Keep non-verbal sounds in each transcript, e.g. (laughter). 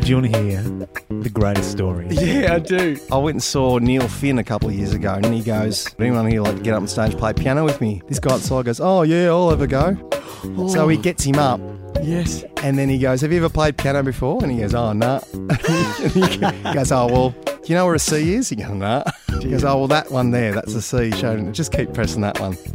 Do you want to hear the greatest story? Yeah, I do. I went and saw Neil Finn a couple of years ago, and he goes, anyone here like to get up on stage and play piano with me?" This guy outside goes, "Oh yeah, I'll have a go." (gasps) So he gets him up, Yes. and then he goes, "Have you ever played piano before?" And he goes, "Oh no." and (laughs) he goes, "Oh well, do you know where a C is?" He goes, "No." He goes, "Oh well, that one there, that's a C." Showing, just keep pressing that one. (laughs)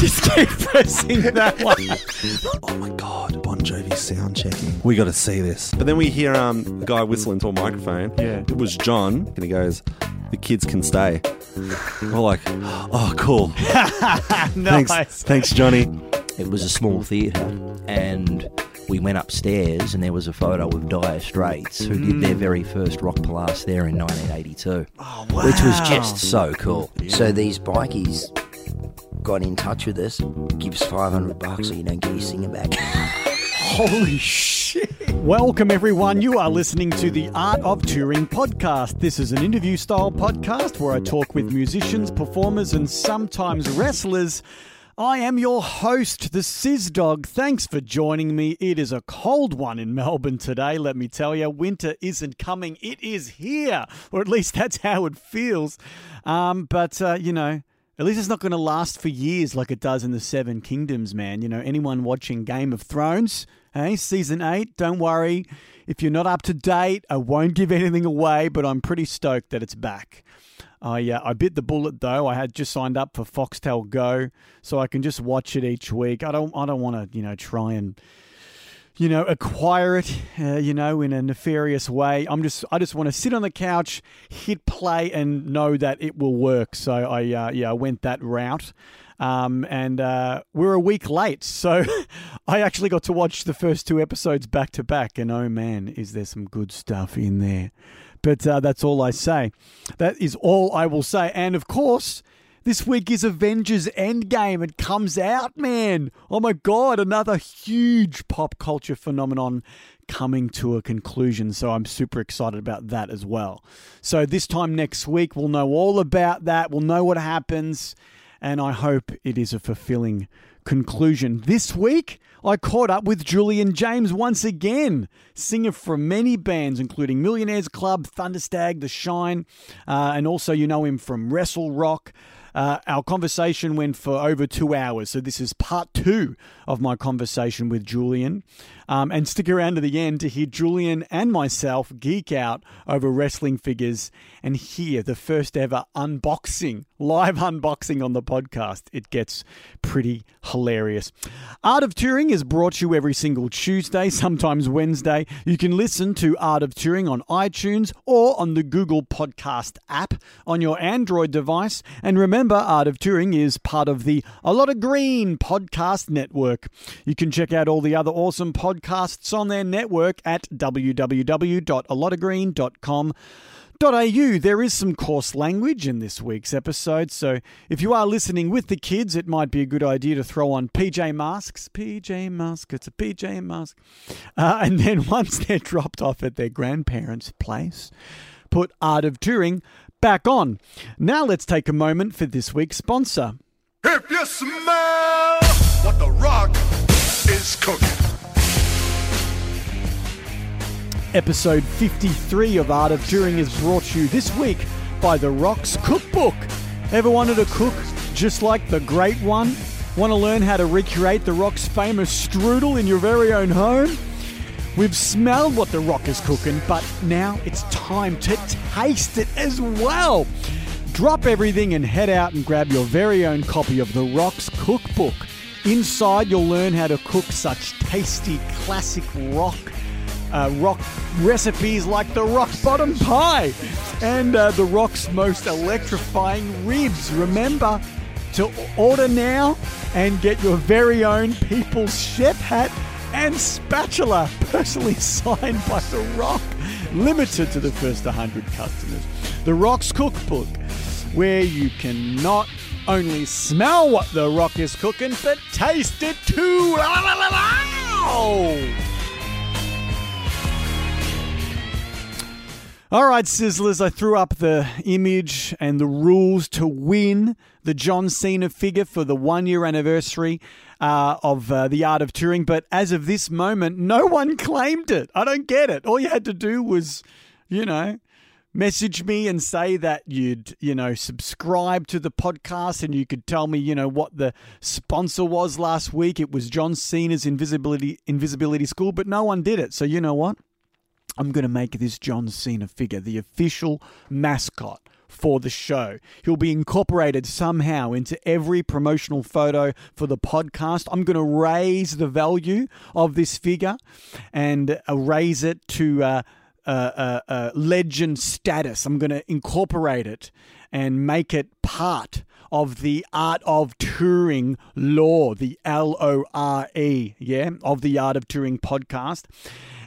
Just keep pressing that one. (laughs) Oh my god, Bon Jovi sound checking. We got to see this. But then we hear um, a guy whistling to a microphone. Yeah. It was John, and he goes, "The kids can stay." We're like, "Oh, cool. (laughs) nice. Thanks, thanks, Johnny." It was a small theatre, and we went upstairs, and there was a photo of Dire Straits, who did their very first rock blast there in 1982, Oh, which was just so cool. So these bikies got in touch with us, give us 500 bucks so you don't get your singer back. (laughs) Holy shit. Welcome, everyone. You are listening to the Art of Touring podcast. This is an interview style podcast where I talk with musicians, performers, and sometimes wrestlers. I am your host, the Sizz Dog. Thanks for joining me. It is a cold one in Melbourne today, let me tell you. Winter isn't coming, it is here, or at least that's how it feels. Um, but, uh, you know, at least it's not going to last for years like it does in the Seven Kingdoms, man. You know, anyone watching Game of Thrones, hey, season eight, don't worry. If you're not up to date, I won't give anything away, but I'm pretty stoked that it's back. I uh, I bit the bullet though. I had just signed up for Foxtel Go, so I can just watch it each week. I don't I don't want to you know try and you know acquire it uh, you know in a nefarious way. I'm just I just want to sit on the couch, hit play, and know that it will work. So I uh, yeah I went that route. Um, and uh, we're a week late, so (laughs) I actually got to watch the first two episodes back to back, and oh man, is there some good stuff in there! But uh, that's all I say. That is all I will say. And of course, this week is Avengers Endgame. It comes out, man. Oh my God, another huge pop culture phenomenon coming to a conclusion. So I'm super excited about that as well. So this time next week, we'll know all about that. We'll know what happens. And I hope it is a fulfilling conclusion. This week, I caught up with Julian James once again, singer from many bands, including Millionaires Club, Thunderstag, The Shine, uh, and also you know him from Wrestle Rock. Uh, our conversation went for over two hours, so this is part two of my conversation with Julian. Um, and stick around to the end to hear Julian and myself geek out over wrestling figures and hear the first ever unboxing, live unboxing on the podcast. It gets pretty hilarious. Art of Touring is brought to you every single Tuesday, sometimes Wednesday. You can listen to Art of Touring on iTunes or on the Google Podcast app on your Android device. And remember, Art of Touring is part of the A Lot of Green podcast network. You can check out all the other awesome podcasts on their network at www.alotofgreen.com. .au. There is some coarse language in this week's episode, so if you are listening with the kids, it might be a good idea to throw on PJ masks. PJ mask, it's a PJ mask. Uh, and then (laughs) once they're dropped off at their grandparents' place, put Art of Touring back on. Now let's take a moment for this week's sponsor. If you smell what the rock is cooking. Episode 53 of Art of Touring is brought to you this week by The Rock's Cookbook. Ever wanted to cook just like the great one? Want to learn how to recreate The Rock's famous strudel in your very own home? We've smelled what The Rock is cooking, but now it's time to taste it as well. Drop everything and head out and grab your very own copy of The Rock's Cookbook. Inside, you'll learn how to cook such tasty classic rock uh, rock recipes like the rock bottom pie and uh, the rock's most electrifying ribs. Remember to order now and get your very own People's Chef hat and spatula (laughs) personally signed by The Rock, limited to the first 100 customers. The Rock's Cookbook, where you can not only smell what The Rock is cooking, but taste it too. La, la, la, All right, Sizzlers, I threw up the image and the rules to win the John Cena figure for the one year anniversary uh, of uh, The Art of Touring. But as of this moment, no one (laughs) claimed it. I don't get it. All you had to do was, you know, message me and say that you'd, you know, subscribe to the podcast and you could tell me, you know, what the sponsor was last week. It was John Cena's Invisibility Invisibility School, but no one did it. So you know what? I'm going to make this John Cena figure the official mascot for the show. He'll be incorporated somehow into every promotional photo for the podcast. I'm going to raise the value of this figure and uh, raise it to uh, uh, uh, uh, legend status. I'm going to incorporate it and make it part of the art of touring lore, the L O R E, yeah, of the art of touring podcast.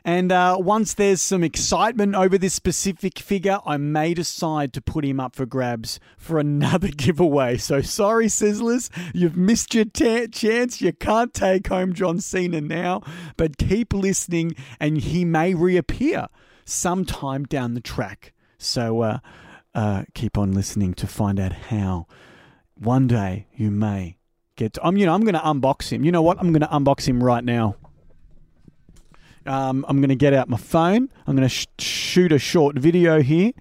And uh, once there's some excitement over this specific figure, I may decide to put him up for grabs for another (laughs) giveaway. So sorry, Sizzlers, you've missed your ta- chance. You can't take home John Cena now, but keep listening and he may reappear sometime down the track. So uh, uh, keep on listening to find out how one day you may get. To, I'm, you know, I'm going to unbox him. You know what? I'm going to unbox him right now. Um, I'm going to get out my phone. I'm going to sh- shoot a short video here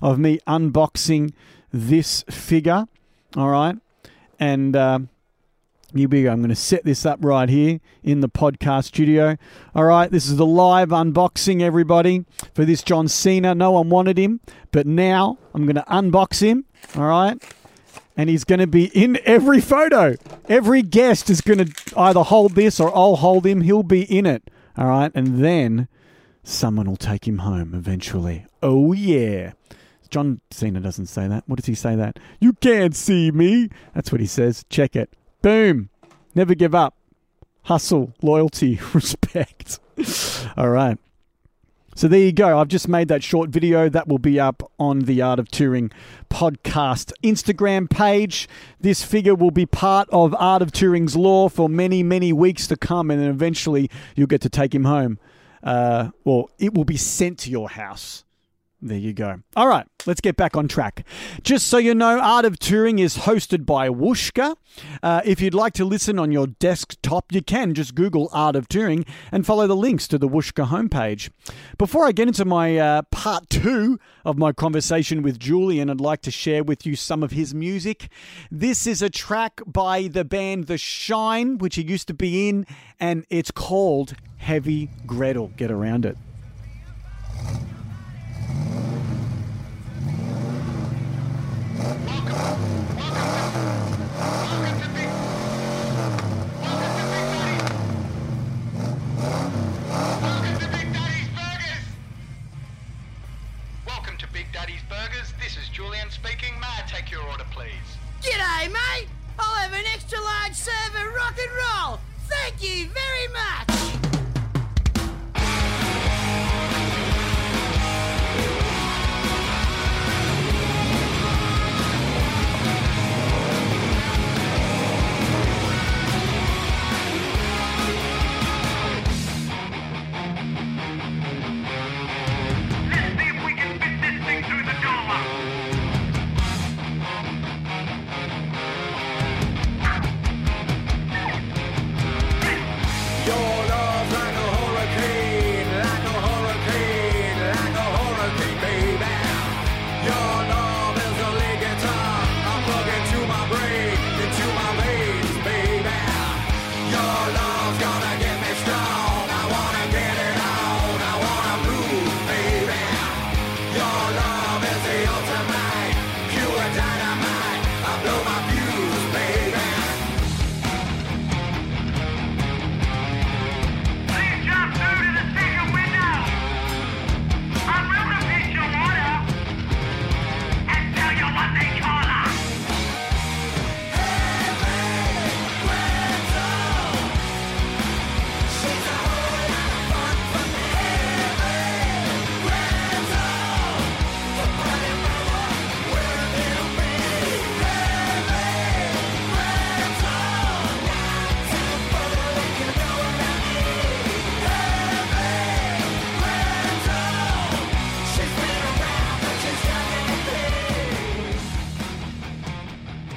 of me unboxing this figure. All right. And um, here we go. I'm going to set this up right here in the podcast studio. All right. This is the live unboxing, everybody, for this John Cena. No one wanted him, but now I'm going to unbox him. All right. And he's going to be in every photo. Every guest is going to either hold this or I'll hold him. He'll be in it. All right. And then someone will take him home eventually. Oh, yeah. John Cena doesn't say that. What does he say that? You can't see me. That's what he says. Check it. Boom. Never give up. Hustle, loyalty, (laughs) respect. All right. So there you go. I've just made that short video that will be up on the Art of Touring podcast Instagram page. This figure will be part of Art of Touring's lore for many, many weeks to come, and then eventually you'll get to take him home. Uh, well, it will be sent to your house. There you go. All right, let's get back on track. Just so you know, Art of Touring is hosted by Whooshkaa. Uh, if you'd like to listen on your desktop, you can just Google Art of Touring and follow the links to the Whooshkaa homepage. Before I get into my uh, part two of my conversation with Julian, I'd like to share with you some of his music. This is a track by the band The Shine, which he used to be in, and it's called Heavy Gretel. Get around it. Welcome to Big Daddy's Burgers. This is Julian speaking. May I take your order, please? G'day, mate! I'll have an extra large serve of rock and roll. Thank you very much.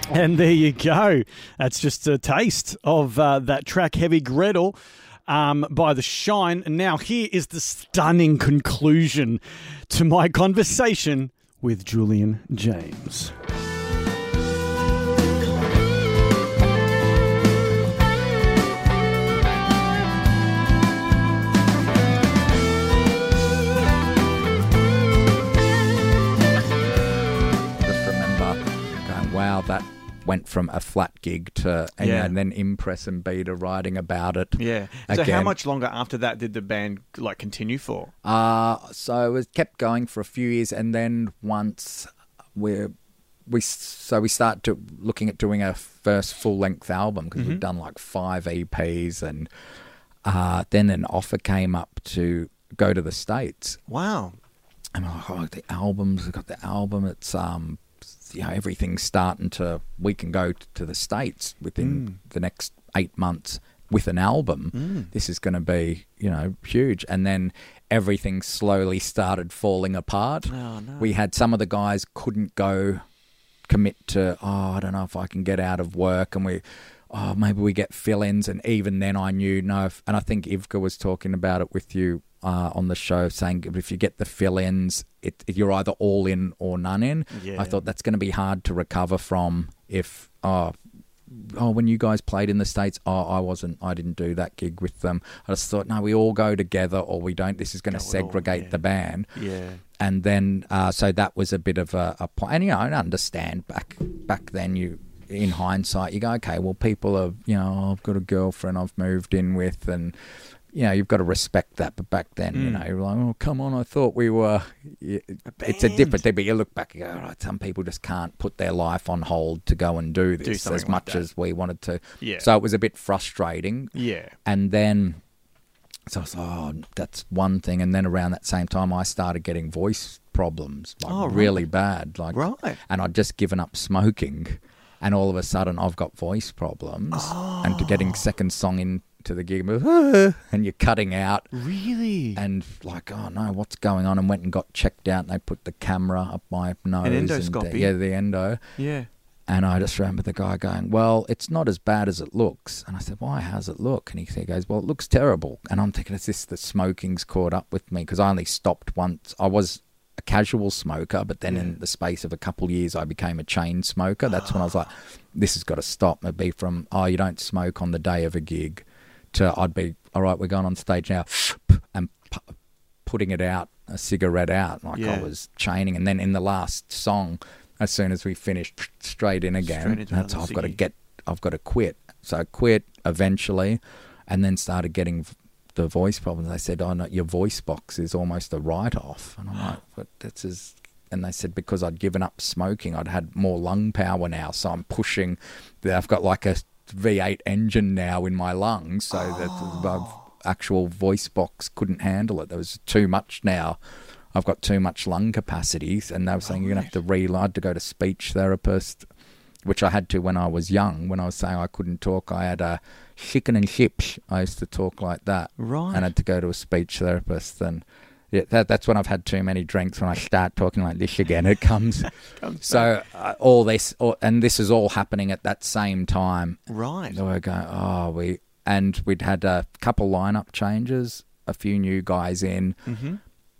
(laughs) And there you go. That's just a taste of uh, that track, Heavy Gretel. Um, by The Shine. And now, here is the stunning conclusion to my conversation with Julian James. just remember going, wow, that went from a flat gig to, and, Yeah. and then Inpress and Beta writing about it. Yeah. So how much longer after that did the band like continue for? Uh, so it kept going for a few years, and then once we're we so we start to looking at doing a first full length album because we've done like five EPs, and uh, then an offer came up to go to the states. Wow. And I'm like, oh, the albums, we've got the album. It's um, you know, everything's starting to. We can go t- to the states within hmm. the next eight months with an album. Hmm. This is going to be, you know, huge. And then everything slowly started falling apart. Oh, no. We had some of the guys couldn't go commit to. Oh, I don't know if I can get out of work, and we. Oh, maybe we get fill-ins, and even then, I knew no. And I think Ivka was talking about it with you uh, on the show, saying if you get the fill-ins, it, you're either all in or none in. Yeah. I thought that's going to be hard to recover from if oh oh when you guys played in the states oh I wasn't I didn't do that gig with them I just thought no we all go together or we don't this is going to it all, segregate yeah. the band Yeah. and then uh, so that was a bit of a, a point. And you know, I understand back back then. You in hindsight, you go, okay, well, people are, you know, I've got a girlfriend I've moved in with, and you know, you've got to respect that. But back then, you Mm. know, you're like, oh, come on, I thought we were. Yeah, It's a different thing, but you look back, you go, all right, some people just can't put their life on hold to go and do this something as like much that. as we wanted to. Yeah. So it was a bit frustrating. Yeah. And then, so I was like, oh, that's one thing. And then around that same time, I started getting voice problems, like Oh, right. really bad. Like, Right. And I'd just given up smoking, and all of a sudden, I've got voice problems. And to getting second song into the gig, and you're cutting out. Really? And like, oh no, what's going on? And went and got checked out, and they put the camera up my nose. and, uh, endoscopy? yeah, the endo. yeah. And I just remember the guy going, "Well, it's not as bad as it looks." And I said, "Why? How's it look?" And he "Goes, well, it looks terrible." And I'm thinking, "Is this the smoking's caught up with me?" Because I only stopped once. I was a casual smoker, but then in the space of a couple of years, I became a chain smoker. That's when I was (gasps) like, "This has got to stop." It'd be from, "Oh, you don't smoke on the day of a gig," to I'd be, "All right, we're going on stage now," and pu- putting it out, a cigarette out, like I was chaining. And then in the last song, as soon as we finished, straight in again. Straight That's I've got to get, I've got to quit. So I quit eventually, and then started getting the voice problems. They said, "Oh no, your voice box is almost a write-off," and I'm like, "But that's as." And they said because I'd given up smoking, I'd had more lung power now, so I'm pushing. I've got like a V8 engine now in my lungs, so that the oh. actual voice box couldn't handle it. There was too much now. I've got too much lung capacity, and they were saying you're gonna have to reload to go to speech therapist, which I had to when I was young. When I was saying I couldn't talk, I had a chicken and chips. I used to talk like that, Right. and I had to go to a speech therapist. And yeah, that, that's when I've had too many drinks. When I start talking like this again, it comes. (laughs) so uh, all this, all, and this is all happening at that same time. Right. So we're going, oh, we, and we'd had a couple lineup changes, a few new guys in Mm-hmm.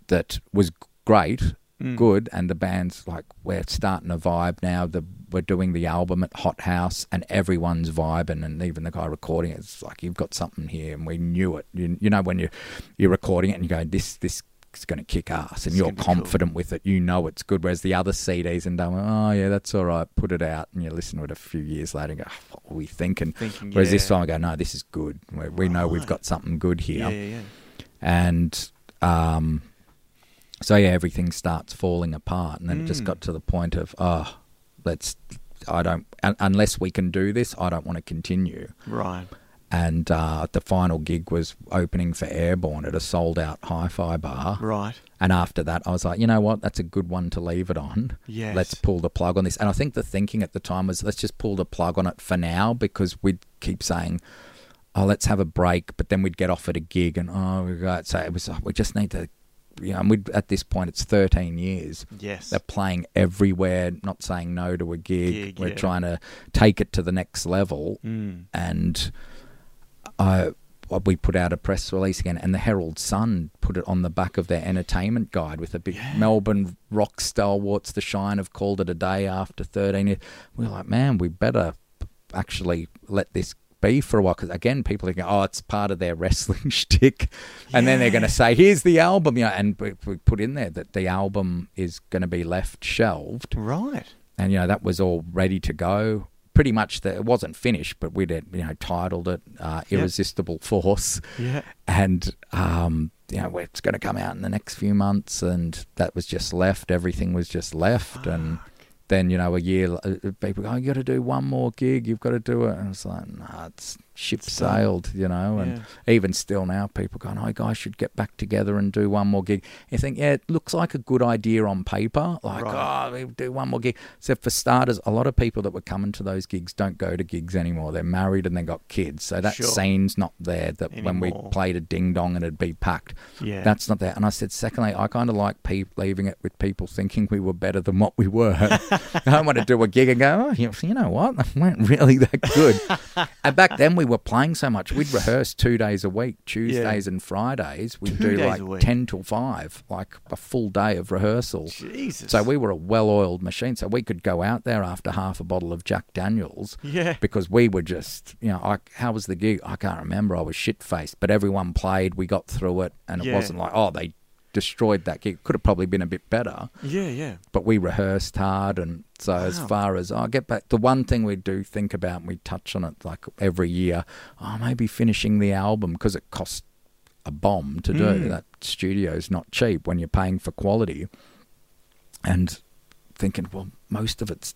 that was great, Mm. good, and the band's like, we're starting a vibe now. The we're doing the album at Hot House, and everyone's vibing, and even the guy recording it, it's like you've got something here, and we knew it. You, you know when you you're recording it and you go, this this is going to kick ass, and It's you're gonna cool. confident with it. You know it's good. Whereas the other CDs and done, oh yeah, that's all right, put it out, and you listen to it a few years later and go, what were we thinking? Thinking, Whereas this yeah. time I go, no, this is good. We, we know we've got something good here Yeah, yeah, and um, so yeah, everything starts falling apart, and then it just Mm. got to the point of oh, let's. I don't un- unless we can do this. I don't want to continue. Right. And uh, the final gig was opening for Airborne at a sold out hi-fi bar. Right. And after that, I was like, you know what? That's a good one to leave it on. Yes. Let's pull the plug on this. And I think the thinking at the time was, let's just pull the plug on it for now because we'd keep saying, oh, let's have a break. But then we'd get offered a gig and, oh, we got, so it was, like, we just need to you know, and we'd, at this point it's 13 years. Yes. They're playing everywhere, not saying no to a gig. Gig, We're yeah. trying to take it to the next level. Mm. And I, uh, we put out a press release again, and the Herald Sun put it on the back of their entertainment guide with a big Melbourne rock stalwarts. The Shine have called it a day after 13 years. We are like, man, we better actually let this be for a while because again people are going oh it's part of their wrestling (laughs) shtick and then they're going to say here's the album you know and we, we put in there that the album is going to be left shelved Right. and you know that was all ready to go pretty much the, it wasn't finished but we'd you know titled it uh, Yep. irresistible force. Yeah. and um, you know it's going to come out in the next few months and that was just left. Everything was just left. And then you know a year uh, people go oh, you got to do one more gig. You've got to do it. And it's like nah it's ship It's sailed you know and even still now people going oh guys should get back together and do one more gig you think yeah it looks like a good idea on paper like Right. oh we do one more gig so for starters a lot of people that were coming to those gigs don't go to gigs anymore they're married and they got kids so that Sure. scene's not there that when we played a ding dong and it'd be packed Yeah. that's not there. And I said, secondly, I kind of like pe- leaving it with people thinking we were better than what we were. (laughs) I don't want to do a gig and go, oh, you, know what? (laughs) That weren't really that good. (laughs) and back then we were playing so much. We'd rehearse two days a week, Tuesdays and Fridays. We'd Two do like. 10 till 5, like a full day of rehearsal. Jesus. So we were a well-oiled machine. So we could go out there after half a bottle of Jack Daniels Yeah. because we were just, you know, I, how was the gig? I can't remember. I was shit faced, but everyone played. We got through it, and it Yeah. wasn't like, oh, they destroyed that gig. Could have probably been a bit better, Yeah, yeah. but we rehearsed hard. And so, as far as I get back, the one thing we do think about, and we touch on it like every year, oh, maybe finishing the album because it costs a bomb to do. Mm. That studio's not cheap when you're paying for quality. And thinking, well, most of it's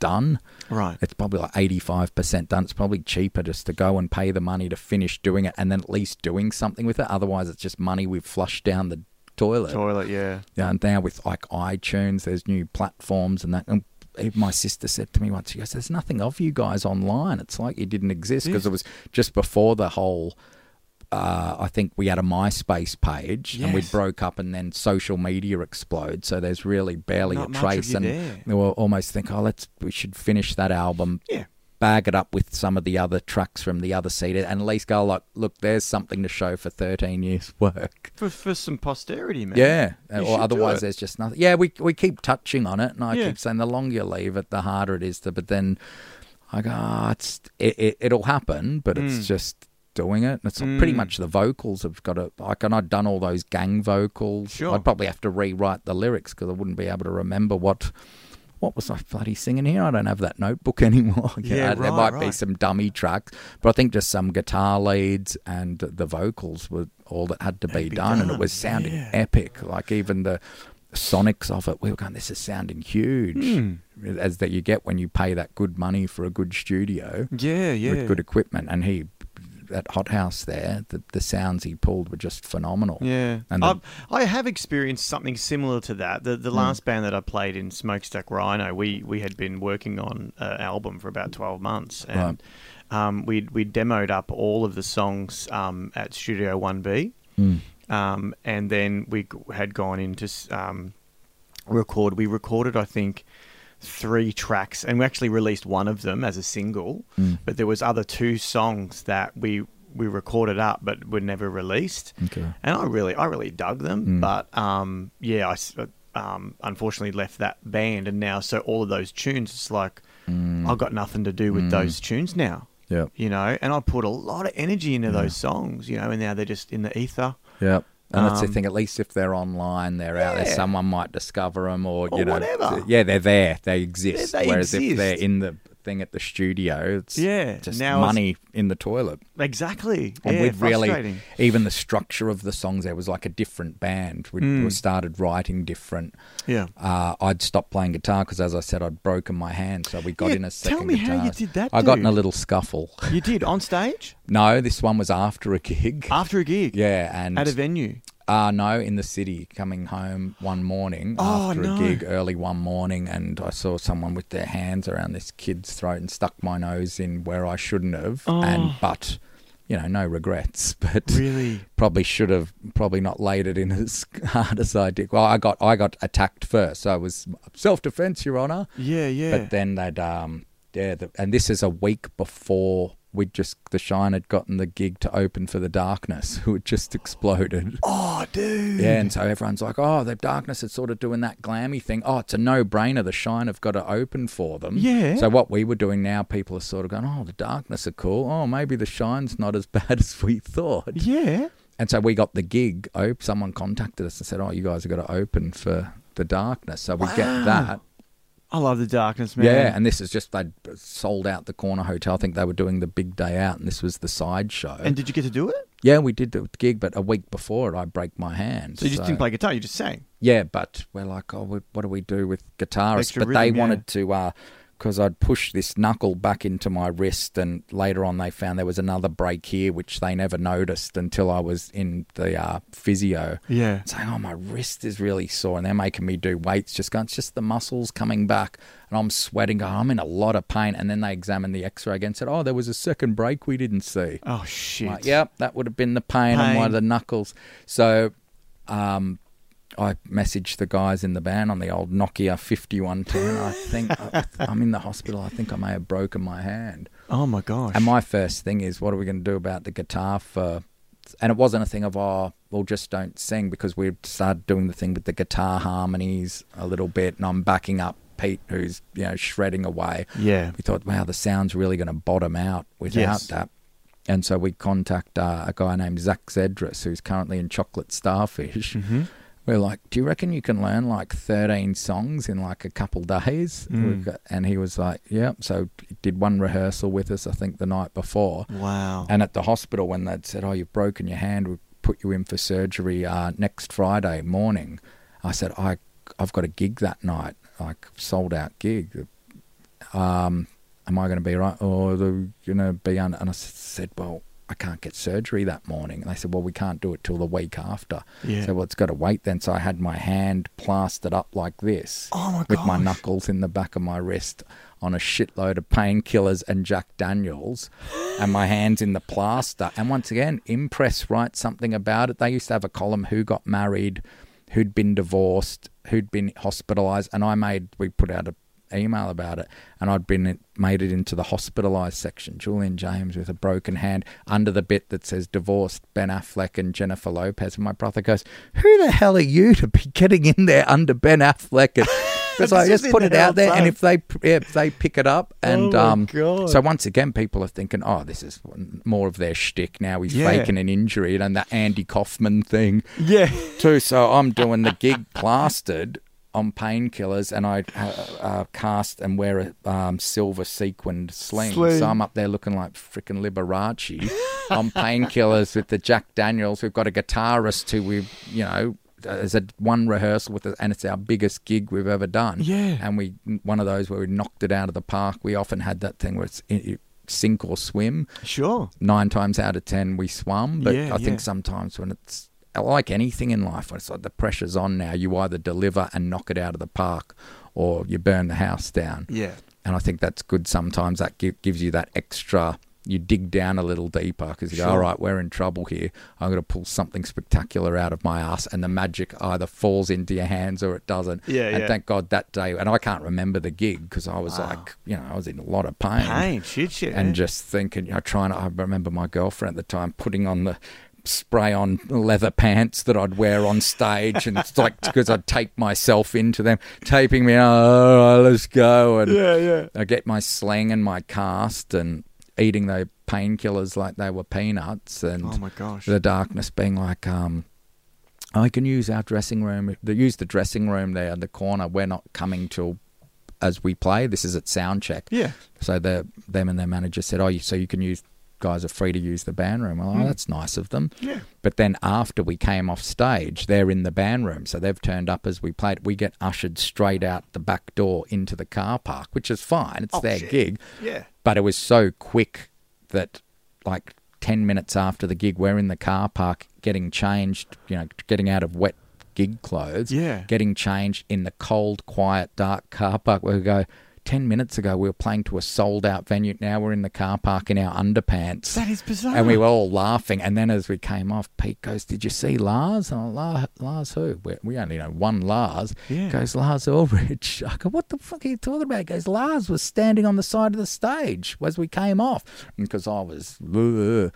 done Right. it's probably like 85% done. It's probably cheaper just to go and pay the money to finish doing it and then at least doing something with it. Otherwise, it's just money we've flushed down the toilet. Toilet, yeah. Yeah, and now with like iTunes, there's new platforms and that. And even my sister said to me once, she goes, There's nothing of you guys online. It's like you didn't exist because it was just before the whole. Uh, I think we had a MySpace page and we broke up, and then social media exploded. So there's really barely Not a trace, and there. we almost think, oh, let's we should finish that album, Yeah. Bag it up with some of the other trucks from the other CD, and at least go like, look, there's something to show for 13 years' (laughs) work. For, for some posterity, man. Yeah, You or otherwise there's just nothing. Yeah, we we keep touching on it, and I Yeah. keep saying the longer you leave it, the harder it is to. But then I go, oh, it's it, it, it'll happen, but Mm. it's just doing it. It's pretty much the vocals have got to like, and I'd done all those gang vocals. Sure. I'd probably have to rewrite the lyrics because I wouldn't be able to remember what. What was I bloody singing here? I don't have that notebook (laughs) anymore. (laughs) Yeah, know, there right, might be some dummy tracks, but I think just some guitar leads and the vocals were all that had to be, be done, and it was sounding yeah. epic. Like even the sonics of it, we were going, "This is sounding huge," Hmm. as that you get when you pay that good money for a good studio Yeah, yeah. with good equipment. And he, that hot house there, the, the sounds he pulled were just phenomenal. Yeah, And the- I've, experienced something similar to that. The the last band that I played in Smokestack Rhino, we we had been working on an album for about twelve months, and um, we we demoed up all of the songs um, at Studio One B, Mm. um, and then we had gone into um, record. We recorded, I think. Three tracks, and we actually released one of them as a single. Mm. But there was other two songs that we we recorded up, but were never released Okay. and I really, I really dug them. Mm. But um, yeah, I um, unfortunately left that band, and now so all of those tunes, it's like Mm. I've got nothing to do with those tunes now. Yeah, You know, and I put a lot of energy into those songs. You know, and now they're just in the ether. Yep. And that's the Um, thing. At least if they're online, they're out there. Someone might discover them, or, Or you know, whatever. yeah, they're there. They exist. they Whereas if exist. they're in the thing at the studio, it's Yeah, just now it's- money in the toilet. Exactly. And yeah, we'd really, even the structure of the songs, there was like a different band. We Mm. we started writing different. Yeah. Uh, I'd stopped playing guitar because, as I said, I'd broken my hand, so we got Yeah, in a tell second me how you did that, I got in a little scuffle. You did on stage (laughs) no, this one was after a gig. after a gig. Yeah, and At a venue. Uh, no, in the city, coming home one morning Oh, after no. a gig early one morning, and I saw someone with their hands around this kid's throat and stuck my nose in where I shouldn't have, Oh. and but you know, no regrets, (laughs) but Really? probably should have probably not laid it in as (laughs) hard as I did. Well, I got I got attacked first, so it was self defense, Your Honour. Yeah, yeah. But then they'd um yeah, the, and this is a week before we just the Shine had gotten the gig to open for the Darkness, (laughs) who had just exploded. oh, dude. Yeah, and so everyone's like, "Oh, the Darkness is sort of doing that glammy thing. Oh, it's a no-brainer. The Shine have got to open for them." Yeah. So what we were doing now, people are sort of going, "Oh, the Darkness are cool. Oh, maybe the Shine's not as (laughs) bad as we thought." Yeah. And so we got the gig. Op- someone contacted us and said, "Oh, you guys have got to open for the Darkness." So we get that. I love the darkness, man. Yeah, and this is just they'd sold out the corner hotel. I think they were doing the big day out, and this was the side show. And did you get to do it? yeah, we did the gig, but a week before it, I break my hand. So you just didn't play guitar, you just sang. Yeah, but we're like, oh, we, what do we do with guitarists? Extra but they yeah. wanted to, uh, because I'd push this knuckle back into my wrist, and later on they found there was another break here, which they never noticed until I was in the uh, physio. Yeah. Saying, oh, my wrist is really sore, and they're making me do weights. Just going, it's just the muscles coming back, and I'm sweating. Going, I'm in a lot of pain. And then they examined the X-ray again, and said, oh, there was a second break we didn't see. Oh shit. Like, yep, that would have been the pain, on one of the knuckles. So, um, I messaged the guys in the band on the old Nokia 5110. I think I, (laughs) I'm in the hospital. I think I may have broken my hand. Oh my gosh. And my first thing is, what are we going to do about the guitar for? And it wasn't a thing of, oh, well, just don't sing because we started doing the thing with the guitar harmonies a little bit, and I'm backing up Pete, who's you know shredding away. Yeah. We thought, wow, the sound's really going to bottom out without Yes. that. And so we contact uh, a guy named Zach Zedris, who's currently in Chocolate Starfish. Mm-hmm. We're like, do you reckon you can learn like 13 songs in like a couple days? Mm. Got- And he was like, yeah. So he did one rehearsal with us, I think, the night before. Wow. And at the hospital, when they'd said, oh, you've broken your hand, we put you in for surgery uh, next Friday morning, I said, I, I've got a gig that night, like sold out gig. Um, am I going to be right? Or the going to be on? And I said, well, I can't get surgery that morning. And they said, well, we can't do it till the week after. Yeah. So, well, it's got to wait then. So I had my hand plastered up like this Oh my with my knuckles in the back of my wrist on a shitload of painkillers and Jack Daniels, (gasps) and my hands in the plaster. And once again, Inpress writes something about it. They used to have a column who got married, who'd been divorced, who'd been hospitalized, and I made we put out a email about it, and I'd been made it into the hospitalized section. Julian James with a broken hand under the bit that says divorced Ben Affleck and Jennifer Lopez. And my brother goes, "Who the hell are you to be (laughs) getting in there under Ben Affleck?" And (laughs) because I just put it out there, and if they yeah, if they pick it up, and Oh um, so once again, people are thinking, "Oh, this is more of their shtick now. He's Yeah. faking an injury and that Andy Kaufman thing." Yeah. too. So I'm doing the gig (laughs) plastered on painkillers, and I uh, uh, cast and wear a um, silver sequined sling. Sling. So I'm up there looking like freaking Liberace on painkillers with the Jack Daniels. We've got a guitarist who we, you know. As a one rehearsal with it, and it's our biggest gig we've ever done. Yeah. and we one of those where we knocked it out of the park. We often had that thing where it's i- sink or swim Sure. nine times out of ten we swum. But Yeah, I think sometimes when it's like anything in life, it's like the pressure's on now, you either deliver and knock it out of the park, or you burn the house down. Yeah. And I think that's good. Sometimes that gi- gives you that extra. You dig down a little deeper because you go, all right, we're in trouble here. I'm going to pull something spectacular out of my ass, and the magic either falls into your hands or it doesn't. Yeah, and yeah. thank God that day. And I can't remember the gig because I was Wow. like, you know, I was in a lot of pain Pain. Shit, shit. and yeah. just thinking, you know, trying to. I remember my girlfriend at the time putting on the spray on leather pants that I'd wear on stage, and it's like (laughs) because I'd tape myself into them, taping me. Oh, let's go, and Yeah, yeah. I get my sling and my cast, and eating the painkillers like they were peanuts, and Oh my gosh. the darkness being like, um, I can use our dressing room. They use the dressing room there in the corner. We're not coming till as we play. This is at sound check. Yeah. So the them and their manager said, "Oh, so you can use guys are free to use the band room." Well, oh, hmm. that's nice of them. Yeah. But then after we came off stage, they're in the band room, so they've turned up as we played. We get ushered straight out the back door into the car park, which is fine. It's Oh, their shit. gig. Yeah. But it was so quick that like 10 minutes after the gig, we're in the car park getting changed, you know, getting out of wet gig clothes, Yeah. getting changed in the cold, quiet, dark car park where we go, ten minutes ago we were playing to a sold out venue. Now we're in the car park in our underpants. That is bizarre. And we were all laughing. And then as we came off, Pete goes, Did you see Lars? And I'm like, Lars who? We, we only know one Lars. Yeah. He goes, Lars Ulrich. (laughs) I go, What the fuck are you talking about? He goes, Lars was standing on the side of the stage as we came off. Because I was, "Ugh,"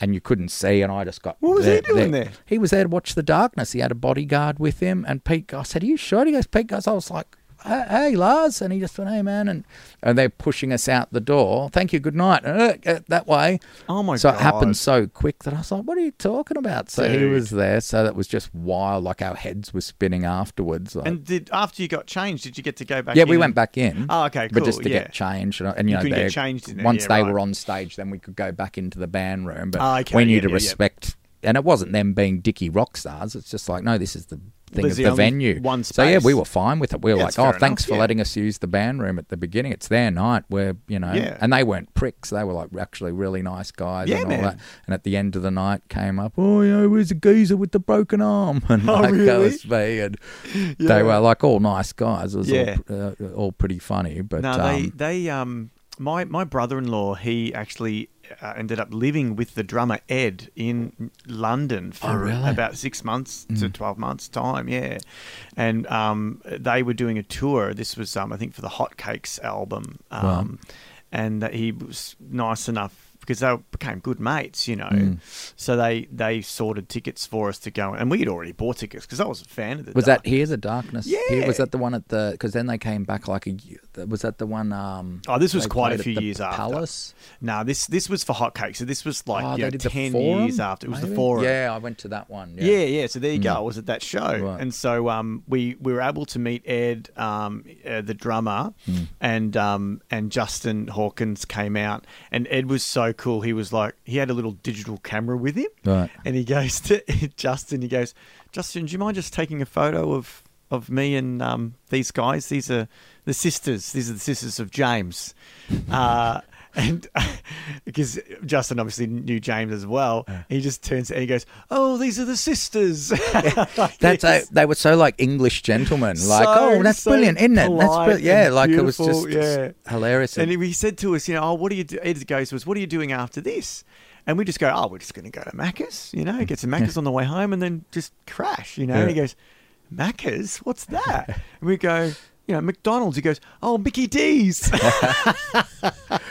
and you couldn't see. And I just got. What was he doing there? He was there to watch the darkness. He had a bodyguard with him. And Pete, I said, Are you sure? He goes, Pete goes, I was like, Hey, Lars, and he just went, "Hey, man," and and they're pushing us out the door. Thank you, good night. Uh, uh, that way, Oh my so god! it happened so quick that I was like, "What are you talking about?" So he was there. So that was just wild. Like our heads were spinning afterwards. Like, And did after you got changed, did you get to go back? yeah, we and- went back in. Oh, okay, But just to yeah. get changed, and, and you, You know, get changed there, once yeah, they right. were on stage, then we could go back into the band room. But Oh, okay, we knew yeah, to respect, and it wasn't them being dicky rock stars. It's just like, no, this is the thing There's of the venue. one So yeah, we were fine with it. We were Yeah, like, oh, thanks enough, for yeah. letting us use the band room at the beginning. It's their night. We're you know, Yeah. and they weren't pricks. They were like actually really nice guys Yeah, and all man. that. And at the end of the night, came up, oh yeah, where's the geezer with the broken arm? (laughs) And Oh, like that really? was me. And (laughs) they were like all nice guys. It was Yeah. all, uh, all pretty funny. But no, um, they they um my my brother-in-law he actually uh, ended up living with the drummer Ed in London for Oh, really? about six months Mm. to twelve months time, yeah. And um, they were doing a tour. This was um, I think for the Hotcakes album, um, and that he was nice enough. Because they became good mates, you know, Mm. so they they sorted tickets for us to go, and we had already bought tickets because I was a fan of the. Was Dark- that Hear the Darkness? Yeah. Here- was that the one at the? Because then they came back like a. Was that the one? Um, Oh, this was quite a few years after. Palace. No, this this was for hotcakes. So this was like oh, you know, ten forum, years after. It was the forum. Yeah, I went to that one. Yeah, Yeah, yeah. So there you go. Mm. I was at that show, Right. and so um, we we were able to meet Ed, um, uh, the drummer, Mm. and um, and Justin Hawkins came out, and Ed was so cool. He was like, he had a little digital camera with him, Right. and he goes to (laughs) Justin. He goes, Justin, do you mind just taking a photo of of me and um, these guys? These are the sisters. These are the sisters of James. Uh, and (laughs) because Justin obviously knew James as well, he just turns and he goes, "Oh, these are the sisters." (laughs) (laughs) That's a, they were so like English gentlemen. Like, So- oh, that's so brilliant, isn't it? That's brilliant. Yeah, like it was just yeah. hilarious. And he said to us, you know, oh, what are you do? Ed goes to us, what are you doing after this? And we just go, oh, we're just going to go to Macca's, you know, get some Macca's on the way home and then just crash, you know. And he goes, Macca's? What's that? and we go, you know, McDonald's. He goes, oh, Mickey D's. (laughs)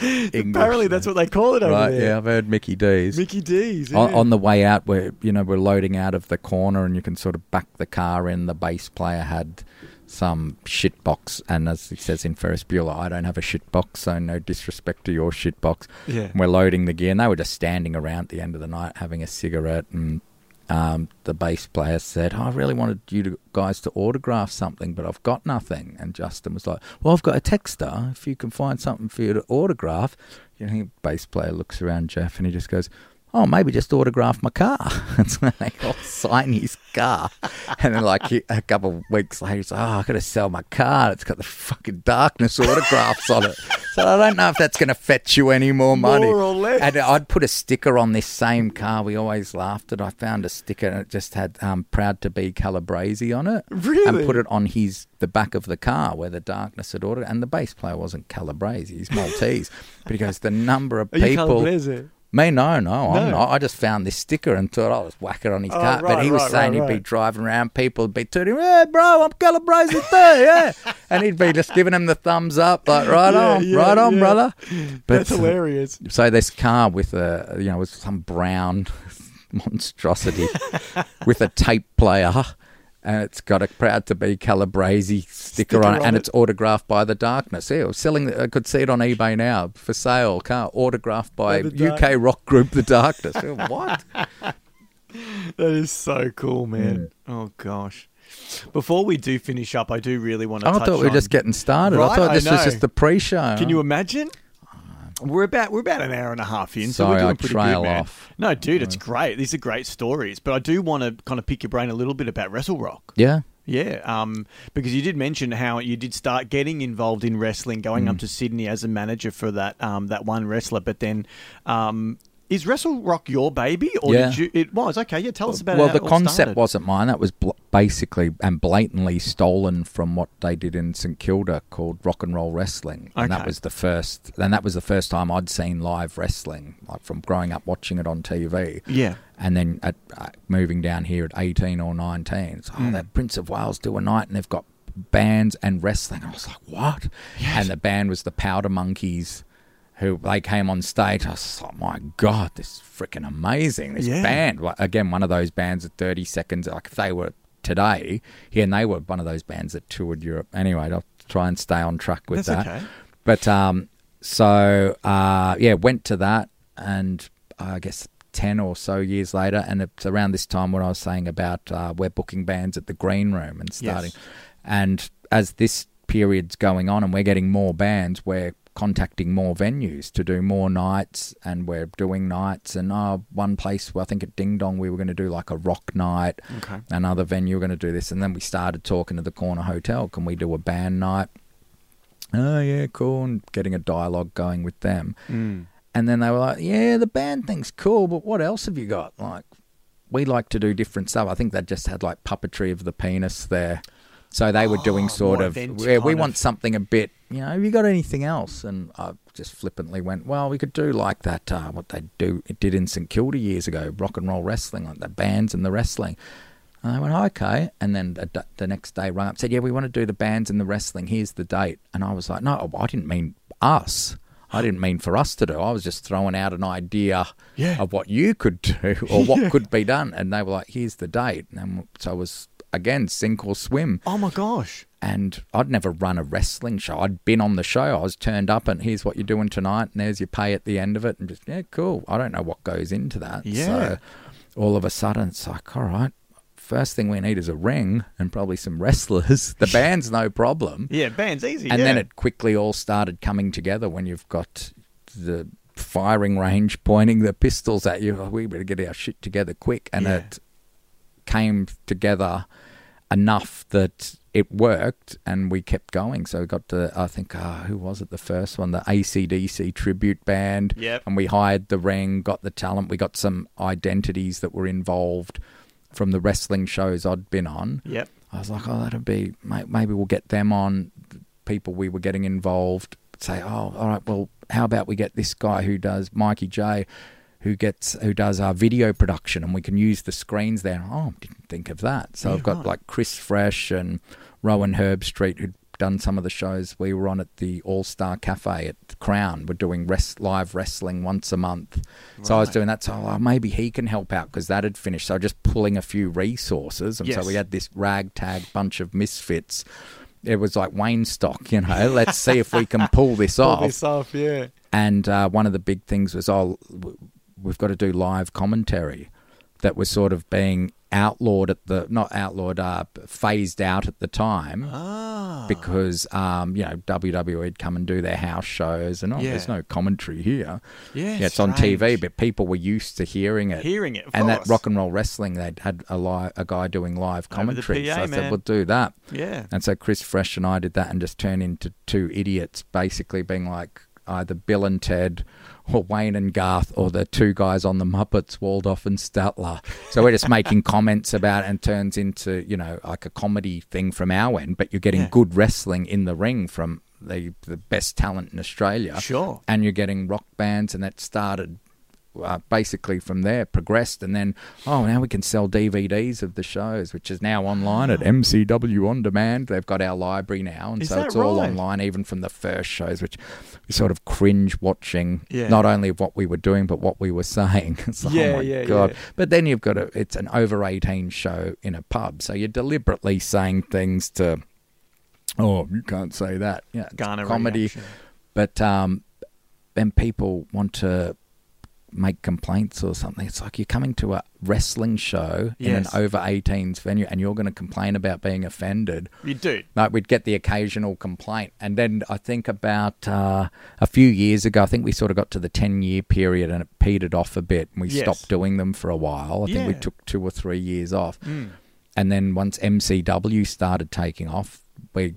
Apparently that's what they call it over right? there. Yeah, I've heard Mickey D's. Mickey D's. on, yeah. on the way out, where you know we're loading out of the corner, and you can sort of back the car in. The bass player had some shit box, and as he says in Ferris Bueller, I don't have a shit box, so no disrespect to your shit box. Yeah. And we're loading the gear, and they were just standing around at the end of the night having a cigarette, and um, the bass player said, "Oh, "I really wanted you to, guys to autograph something, but I've got nothing." And Justin was like, "Well, I've got a texter. If you can find something for you to autograph." You know, the bass player looks around Jeff, and he just goes. Oh, maybe just autograph my car. (laughs) and so they all sign his car. And then, like, a couple of weeks later, he's like, Oh, i got to sell my car. It's got the fucking darkness autographs on it. So I don't know if that's going to fetch you any more money. More or less. And I'd put a sticker on this same car. We always laughed at. I found a sticker and it just had um, "Proud to be Calabrese" on it. Really? And put it on his the back of the car where the darkness had ordered. And the bass player wasn't Calabrese; he's Maltese. but he goes, the number of Are you people. Me, no, no, I'm No. not. I just found this sticker and thought I was whack it on his Oh, car. but he was right, saying right, he'd be driving around, people would be tooting, hey, bro, I'm Calabrese too, yeah. (laughs) and he'd be just giving him the thumbs up, like, right Yeah, on, yeah, right on, yeah. brother. That's uh, hilarious. so this car with a you know with some brown (laughs) monstrosity (laughs) with a tape player and it's got a proud to be Calabrese sticker, Sticker on it on and it. it's autographed by the darkness. Yeah, selling I could see it on eBay now for sale. Car autographed by, UK rock group The Darkness. what? (laughs) That is so cool, man. Oh gosh. Before we do finish up, I do really want to. Oh, I touch thought we were on- just getting started. Right, I thought I this was just the pre-show. Can you imagine? We're about we're about an hour and a half in, so Sorry, we're doing I pretty trail good, man. off. No, dude, it's great. These are great stories, but I do want to kind of pick your brain a little bit about Wrestle Rock. Yeah. Yeah, um, because you did mention how you did start getting involved in wrestling, going Mm. up to Sydney as a manager for that um, that one wrestler. But then, um, is Wrestle Rock your baby, or Yeah. did you? It was okay. Yeah, tell us about it. well, the concept started. wasn't mine. That was bl- basically and blatantly stolen from what they did in St Kilda called rock and roll wrestling, and that was the first. And that was the first time I'd seen live wrestling, like from growing up watching it on TV. Yeah. And then at, uh, moving down here at 18 or 19, it's, oh, Mm. that Prince of Wales do a night and they've got bands and wrestling. I was like, what? And the band was the Powder Monkeys, who they came on stage. I was like, my God, this is freaking amazing. This Yeah. band. Again, one of those bands at 30 seconds, like if they were today, yeah, and they were one of those bands that toured Europe. Anyway, I'll try and stay on track with That's that. okay. But um, so uh, yeah, went to that, and I guess ten or so years later, and it's around this time when I was saying about uh, we're booking bands at the Green Room and starting, Yes. and as this period's going on, and we're getting more bands, we're contacting more venues to do more nights, and we're doing nights. And oh, one place, well, I think at Ding Dong, we were going to do like a rock night. Okay. Another venue, we're going to do this, and then we started talking to the Corner Hotel. Can we do a band night? oh yeah, cool, and getting a dialogue going with them. Mm. And then they were like, yeah, the band thing's cool, but what else have you got? Like, we like to do different stuff. I think they just had like puppetry of the penis there. So they were doing sort Oh, more of, yeah, we want of- something a bit, you know, have you got anything else? And I just flippantly went, well, we could do like that, uh, what they do, it did in St Kilda years ago, rock and roll wrestling, like the bands and the wrestling. And I went, okay. And then the, the next day rang up, said, yeah, we want to do the bands and the wrestling. Here's the date. And I was like, no, I didn't mean us. I didn't mean for us to do. I was just throwing out an idea Yeah. of what you could do or what (laughs) could be done. And they were like, here's the date. And so I was, again, sink or swim. Oh my gosh. And I'd never run a wrestling show. I'd been on the show. I was turned up and here's what you're doing tonight. And there's your pay at the end of it. And just, yeah, cool. I don't know what goes into that. Yeah. So all of a sudden, it's like, all right, first thing we need is a ring and probably some wrestlers. (laughs) The band's no problem. (laughs) Yeah, band's easy. And yeah. then it quickly all started coming together when you've got the firing range pointing the pistols at you. Oh, we better get our shit together quick. And Yeah. it came together enough that it worked and we kept going. So we got to, I think, uh, who was it? The first one, the ACDC tribute band. Yep. And we hired the ring, got the talent. We got some identities that were involved from the wrestling shows I'd been on. Yep. I was like, oh, that'd be maybe we'll get them on. People we were getting involved say, oh, all right, well, how about we get this guy who does Mikey J, who gets who does our video production, and we can use the screens there. Oh, didn't think of that. So Yeah, I've got right. like Chris Fresh and Rowan Herb Street who'd done some of the shows we were on at the All Star Cafe at the Crown. We're doing rest, live wrestling once a month. So I was doing that. So oh, maybe he can help out because that had finished. So just pulling a few resources, and Yes. so we had this ragtag bunch of misfits. It was like Wayne stock, you know. (laughs) Let's see if we can pull this off. Pull this off, yeah. And uh, one of the big things was, oh, we've got to do live commentary that was sort of being outlawed at the, not outlawed, uh, phased out at the time Ah. because, um, you know, WWE would come and do their house shows and, oh, Yeah. there's no commentary here. Yeah, Yeah, it's on strange. TV, but people were used to hearing it. Hearing it, of and that rock and roll wrestling, they'd had a, li- a guy doing live commentary. PA, so I man. said, we'll do that. Yeah. And so Chris Fresh and I did that and just turned into two idiots, basically being like either Bill and Ted or Wayne and Garth or the two guys on the Muppets, Waldorf and Statler. So we're just making (laughs) comments about it and turns into, you know, like a comedy thing from our end, but you're getting Yeah. good wrestling in the ring from the the best talent in Australia. Sure. And you're getting rock bands and that started uh, basically from there progressed. And then oh now we can sell DVDs of the shows which is now online at MCW on demand. They've got our library now and Is so it's all online even from the first shows which we sort of cringe watching Yeah. not only of what we were doing but what we were (laughs) saying. It's like, Yeah, oh my yeah, god. yeah. but then you've got a it's an over 18 show in a pub so you're deliberately saying things to oh you can't say that. Yeah Garner comedy. reaction. but um, then people want to make complaints or something. It's like you're coming to a wrestling show in an over 18s venue and you're going to complain about being offended. You do. Like we'd get the occasional complaint. And then I think about uh, a few years ago, I think we sort of got to the 10 year period and it petered off a bit and we Yes. stopped doing them for a while. I think we took two or three years off. Mm. And then once MCW started taking off, we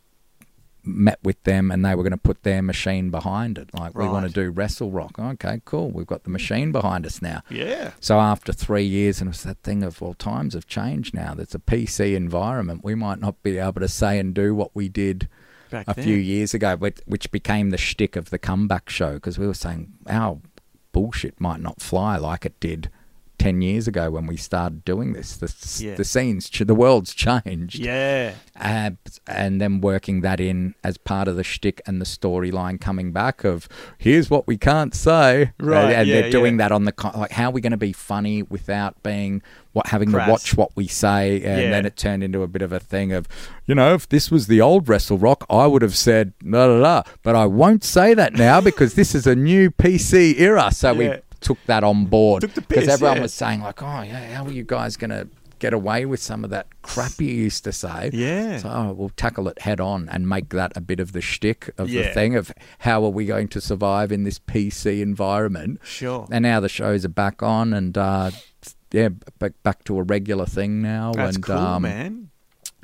met with them and they were going to put their machine behind it. Like, we want to do Wrestle Rock. Okay, cool. We've got the machine behind us now. Yeah. So after three years, and it's was that thing of, well, times have changed now. There's a PC environment. We might not be able to say and do what we did Back a then. few years ago, which, which became the shtick of the comeback show because we were saying our bullshit might not fly like it did. 10 years ago when we started doing this the, Yeah. the scenes the world's changed Yeah. uh, and then working that in as part of the shtick and the storyline coming back of here's what we can't say, Right, And, yeah, they're doing yeah. that on the like how are we going to be funny without being what having Crass. to watch what we say, and Yeah. then it turned into a bit of a thing of you know if this was the old Wrestle Rock, I would have said la la la, but I won't say that now because this is a new PC era, so we Yeah. Took that on board because everyone yeah. was saying like, oh yeah, how are you guys going to get away with some of that crap you used to say? Yeah. So oh, we'll tackle it head on and make that a bit of the shtick of the thing of how are we going to survive in this PC environment. Sure. And now the shows are back on and uh, yeah, back back to a regular thing now. That's and cool, um, man.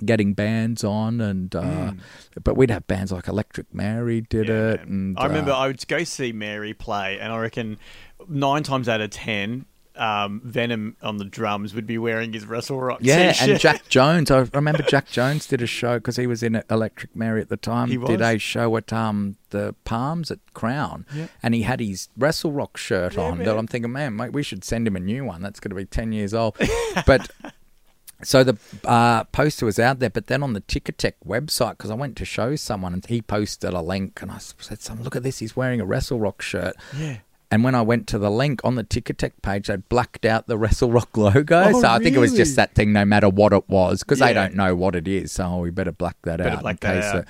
getting bands on and uh, but we'd have bands like Electric Mary did. Yeah, it. And I remember uh, I would go see Mary play, and I reckon nine times out of ten, um, Venom on the drums would be wearing his Wrestle Rock Yeah, t-shirt. Yeah, and Jack (laughs) Jones. I remember Jack Jones did a show because he was in Electric Mary at the time. He Did a show at um the Palms at Crown, Yeah. and he had his Wrestle Rock shirt Yeah, on. That. I'm thinking, man, mate, we should send him a new one. That's going to be ten years old. (laughs) but so the uh, poster was out there, but then on the Ticketek website, because I went to show someone and he posted a link, and I said, "Some look at this. He's wearing a Wrestle Rock shirt." yeah. And when I went to the link on the Ticketek page, they blacked out the Wrestle Rock logo. Oh, so I think it was really? just that thing, no matter what it was, because Yeah. they don't know what it is. So we better black that Better out black in that case. out. It,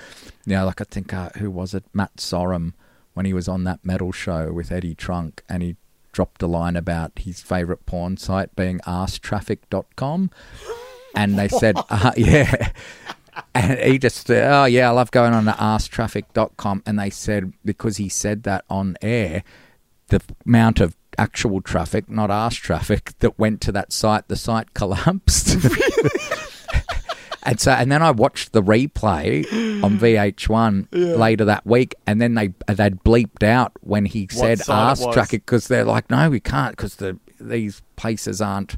you know, like I think uh, who was it? Matt Sorum when he was on that metal show with Eddie Trunk, and he dropped a line about his favorite porn site being arsetraffic.com. (laughs) And they said, uh, yeah. And he just said, oh, yeah, I love going on to arsetraffic.com. And they said, because he said that on air, the amount of actual traffic, not arse traffic, that went to that site, the site (laughs) collapsed. and so, and then I watched the replay on (gasps) VH1 later that week, and then they they'd bleeped out when he said site arse traffic because they're like, no, we can't because the these places aren't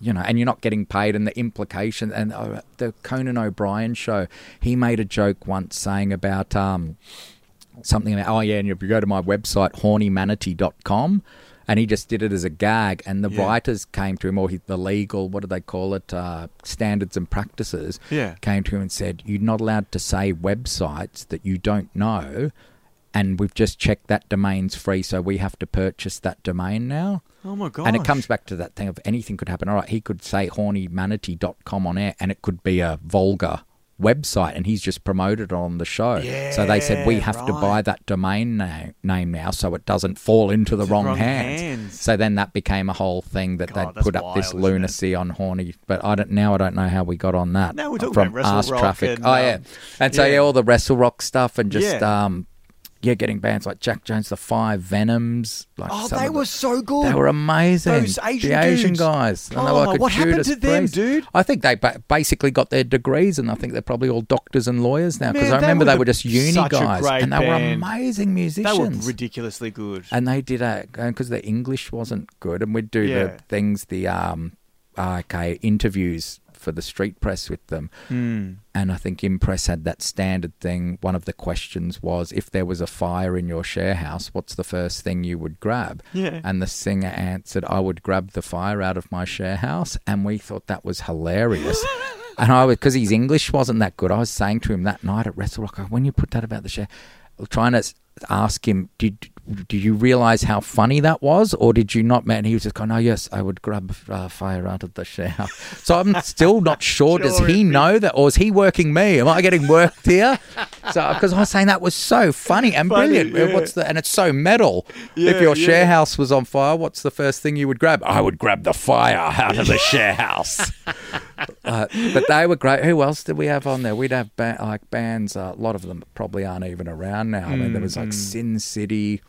you know, and you're not getting paid, and the implication. And uh, the Conan O'Brien show, he made a joke once saying about um, something about, oh, yeah, and if you go to my website, hornymanatee.com, and he just did it as a gag, and the Yeah. writers came to him, or he, the legal, what do they call it, uh, standards and practices, Yeah. came to him and said, you're not allowed to say websites that you don't know. And we've just checked that domain's free, so we have to purchase that domain now. Oh my god. And it comes back to that thing of anything could happen. All right, he could say hornymanatee.com on air and it could be a vulgar website and he's just promoted on the show. Yeah, so they said we have to buy that domain na- name now so it doesn't fall into the wrong, wrong hands. hands. So then that became a whole thing that God, they'd put up this wild, it? lunacy on horny. But I don't now I don't know how we got on that. No, we're talking from about Wrestle Rock traffic. and, oh yeah. um, And so yeah. all the Wrestle Rock stuff and just um yeah, getting bands like Jack Jones, the Five Venoms. Like Oh, they of the- were so good. they were amazing. Those Asian the Asian dudes. guys. And they Oh, were like what happened to them, Priest. dude? I think they ba- basically got their degrees, and I think they're probably all doctors and lawyers now. Because I remember they were just uni guys, and they band. were amazing musicians. They were ridiculously good. and they did a because their English wasn't good, and we'd do Yeah. the things, the um, okay, interviews for the street press with them. Hmm. And I think Inpress had that standard thing. One of the questions was if there was a fire in your share house, what's the first thing you would grab? Yeah. And the singer answered, I would grab the fire out of my share house. And we thought that was hilarious. (laughs) and I was, because his English wasn't that good, I was saying to him that night at Wrestle Rock, when you put that about the share, trying to ask him, did did you realize how funny that was, or did you not? Man, he was just going, "Oh yes, I would grab uh, fire out of the shower." (laughs) So I'm still not sure. Does he know that, or is he working me? Am I getting worked here? (laughs) So because I was saying that was so funny and Funny, brilliant. yeah. What's the and it's so metal. Yeah, if your yeah. share house was on fire, what's the first thing you would grab? I would grab the fire out of the share house. (laughs) Uh, but they were great. Who else did we have on there? We'd have ba- like bands. Uh, a lot of them probably aren't even around now. I mean, there was like Sin City. Mm,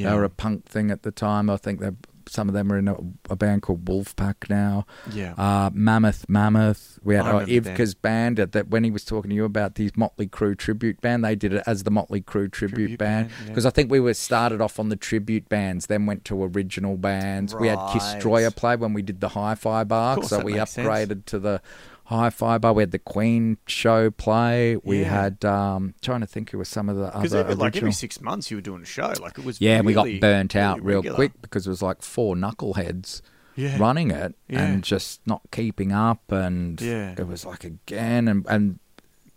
Yeah. They were a punk thing at the time. I think they some of them are in a, a band called Wolfpack now. Yeah. Uh, Mammoth, Mammoth. We had I uh. Ivka's band at that when he was talking to you about these Motley Crue tribute band. They did it as the Motley Crue tribute, Tribute band band, yeah. because I think we were started off on the tribute bands, then went to original bands. We had Kiss Right. Destroyer play when we did the Hi-Fi Bar, so we makes sense. upgraded to the Hi-Fi Bar. We had the Queen show play. We Yeah. had um, trying to think who were some of the Because other like every six months you were doing a show. Like it was. Yeah, and we got burnt out really real regular. quick because it was like four knuckleheads Yeah. running it Yeah. and just not keeping up, and Yeah. it was like again, and and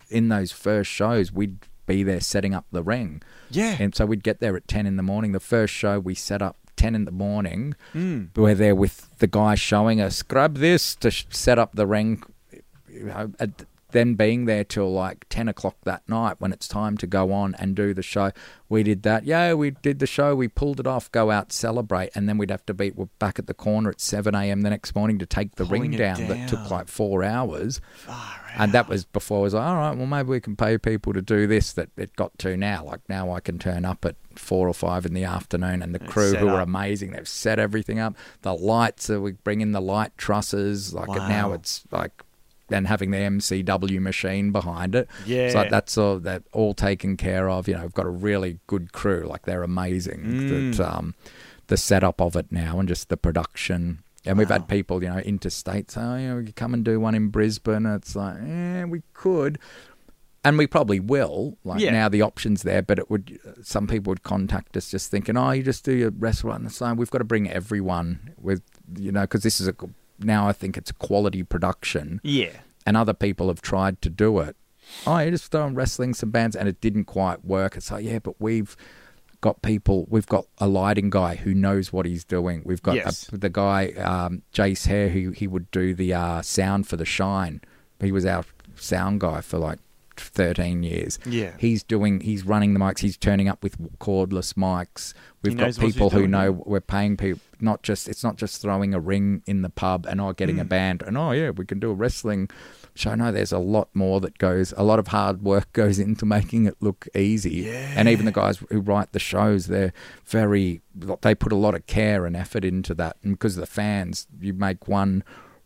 in those first shows we'd be there setting up the ring, Yeah. and so we'd get there at ten in the morning. The first show we set up ten in the morning. Mm. We're there with the guy showing us grab this to sh- set up the ring. You know, then being there till like 10 o'clock that night when it's time to go on and do the show. We did that. Yeah, we did the show. We pulled it off, go out, celebrate. And then we'd have to be back at the corner at 7 a.m. the next morning to take the Pulling ring it down, that took like four hours. And that was before I was like, all right, well, maybe we can pay people to do this that it got to now. Like now I can turn up at four or five in the afternoon and the crew set who are amazing. They've set everything up. The lights, uh, we bring in the light trusses. Like now it's like, and having the MCW machine behind it. Yeah. So that's all that all taken care of. You know, we've got a really good crew. Like they're amazing. Mm. That um, the setup of it now and just the production. And we've had people, you know, interstate say, oh, you know, you come and do one in Brisbane. It's like, yeah, we could. And we probably will. Like Yeah. now, the options there, but it would. Some people would contact us just thinking, "Oh, you just do your restaurant." And so we've got to bring everyone with, you know, because this is a now. I think it's quality production Yeah. and other people have tried to do it. Oh, you just throw on wrestling some bands, and it didn't quite work. It's like, yeah, but we've got people. We've got a lighting guy who knows what he's doing. We've got Yes. a, the guy um, Jace Hare who he would do the uh, sound for the Shine. He was our sound guy for like. 13 years. Yeah. He's doing he's running the mics, he's turning up with cordless mics. We've got knows what he's people who know we're paying people not just it's not just throwing a ring in the pub and oh getting a Hmm. band and oh yeah we can do a wrestling show no there's a lot more that goes a lot of hard work (laughs) goes into making it look easy Yeah. and even the guys who write the shows they're very they put a lot of care and effort into that and because of the fans you make one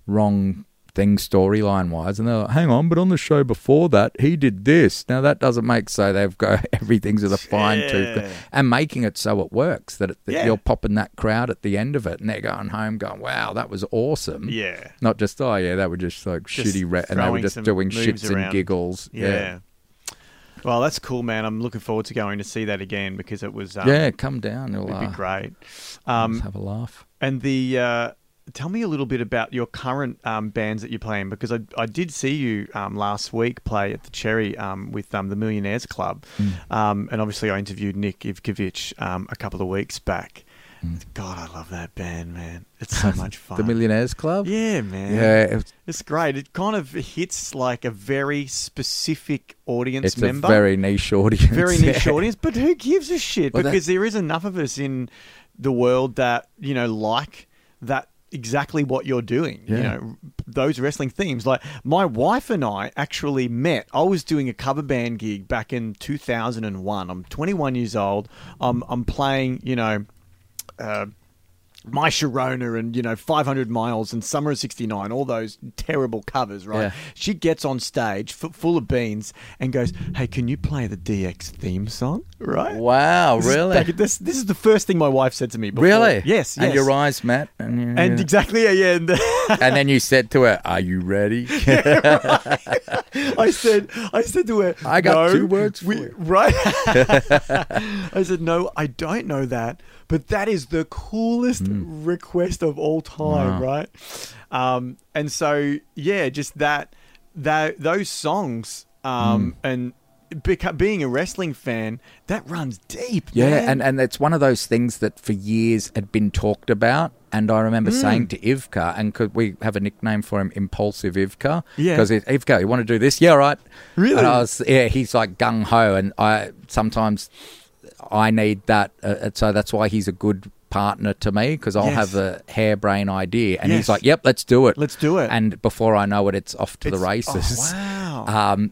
wrong thing storyline wise and they're like hang on but on the show before that he did this now that doesn't make so they've got (laughs) everything's the fine tooth Yeah. and making it so it works that, it, that Yeah. you're popping that crowd at the end of it and they're going home going wow that was awesome Yeah. not just oh yeah they were just like Just shitty re- and they were just doing shits and giggles Yeah. Well, that's cool, man. I'm looking forward to going to see that again because it was. Um, yeah come down you'll It'd be uh, great. Um, have a laugh and the uh, tell me a little bit about your current um, bands that you're playing because I, I did see you um, last week play at the Cherry um, with um, the Millionaires Club, Mm. um, and obviously I interviewed Nick Ivkovic um, a couple of weeks back. Mm. God, I love that band, man. It's so (laughs) much fun. the millionaires club Yeah, man. yeah it's, It's great. It kind of hits like a very specific audience it's a member. very niche audience very (laughs) niche Yeah. audience, but who gives a shit? Well, that- because there is enough of us in the world that you know like that exactly what you're doing. You know those wrestling themes. Like my wife and I actually met. I was doing a cover band gig back in 2001. I'm 21 years old. I'm I'm playing. You know. Uh, my Sharona and you know 500 miles and Summer of '69, all those terrible covers, right? Yeah. She gets on stage f- full of beans and goes, "Hey, can you play the DX theme song?" Right? wow This really back- this this is the first thing my wife said to me. Before. really Yes. and your eyes Matt and, you- And exactly, yeah, yeah. And (laughs) and then you said to her are you ready (laughs) I said, I said to her, I got "No, two words for we- you." (laughs) Right? I said, no, I don't know that, but that is the coolest request of all time. Wow. right? Um, and so, yeah, just that, that those songs, um, Hmm. and beca- being a wrestling fan, that runs deep. Yeah, man. and, and it's one of those things that for years had been talked about. And I remember Mm. saying to Ivka, and could we have a nickname for him, Impulsive Ivka? Yeah. Because Ivka, you want to do this? Yeah, right. Really? And I was, yeah, he's like gung ho, and I sometimes I need that, uh, uh, so that's why he's a good partner to me because I'll Yes. have a harebrained idea, and Yes. he's like, "Yep, let's do it, Let's do it. And before I know it, it's off to the races. Oh, wow. (laughs) Um,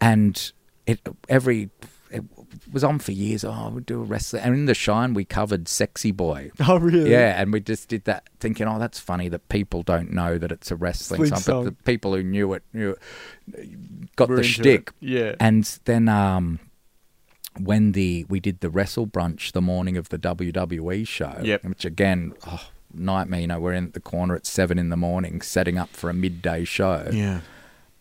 and it every it was on for years. Oh, we'll do a wrestling. And in the Shine, we covered Sexy Boy. Oh, really? Yeah, and we just did that thinking, oh, that's funny that people don't know that it's a wrestling song, song. but the people who knew it knew it, got We're the shtick. it. Yeah. And then um, when the we did the wrestle brunch the morning of the WWE show, Yep. which again, oh, nightmare. You know, we're in the corner at seven in the morning, setting up for a midday show Yeah.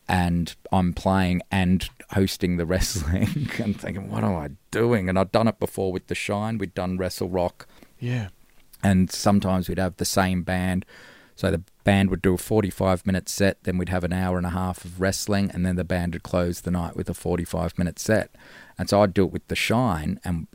and I'm playing and hosting the wrestling (laughs) and thinking, what am I doing? And I'd done it before with The Shine. We'd done Wrestle Rock, Yeah. and sometimes we'd have the same band. So the band would do a 45 minute set, then we'd have an hour and a half of wrestling, and then the band would close the night with a 45 minute set. And so I'd do it with The Shine, and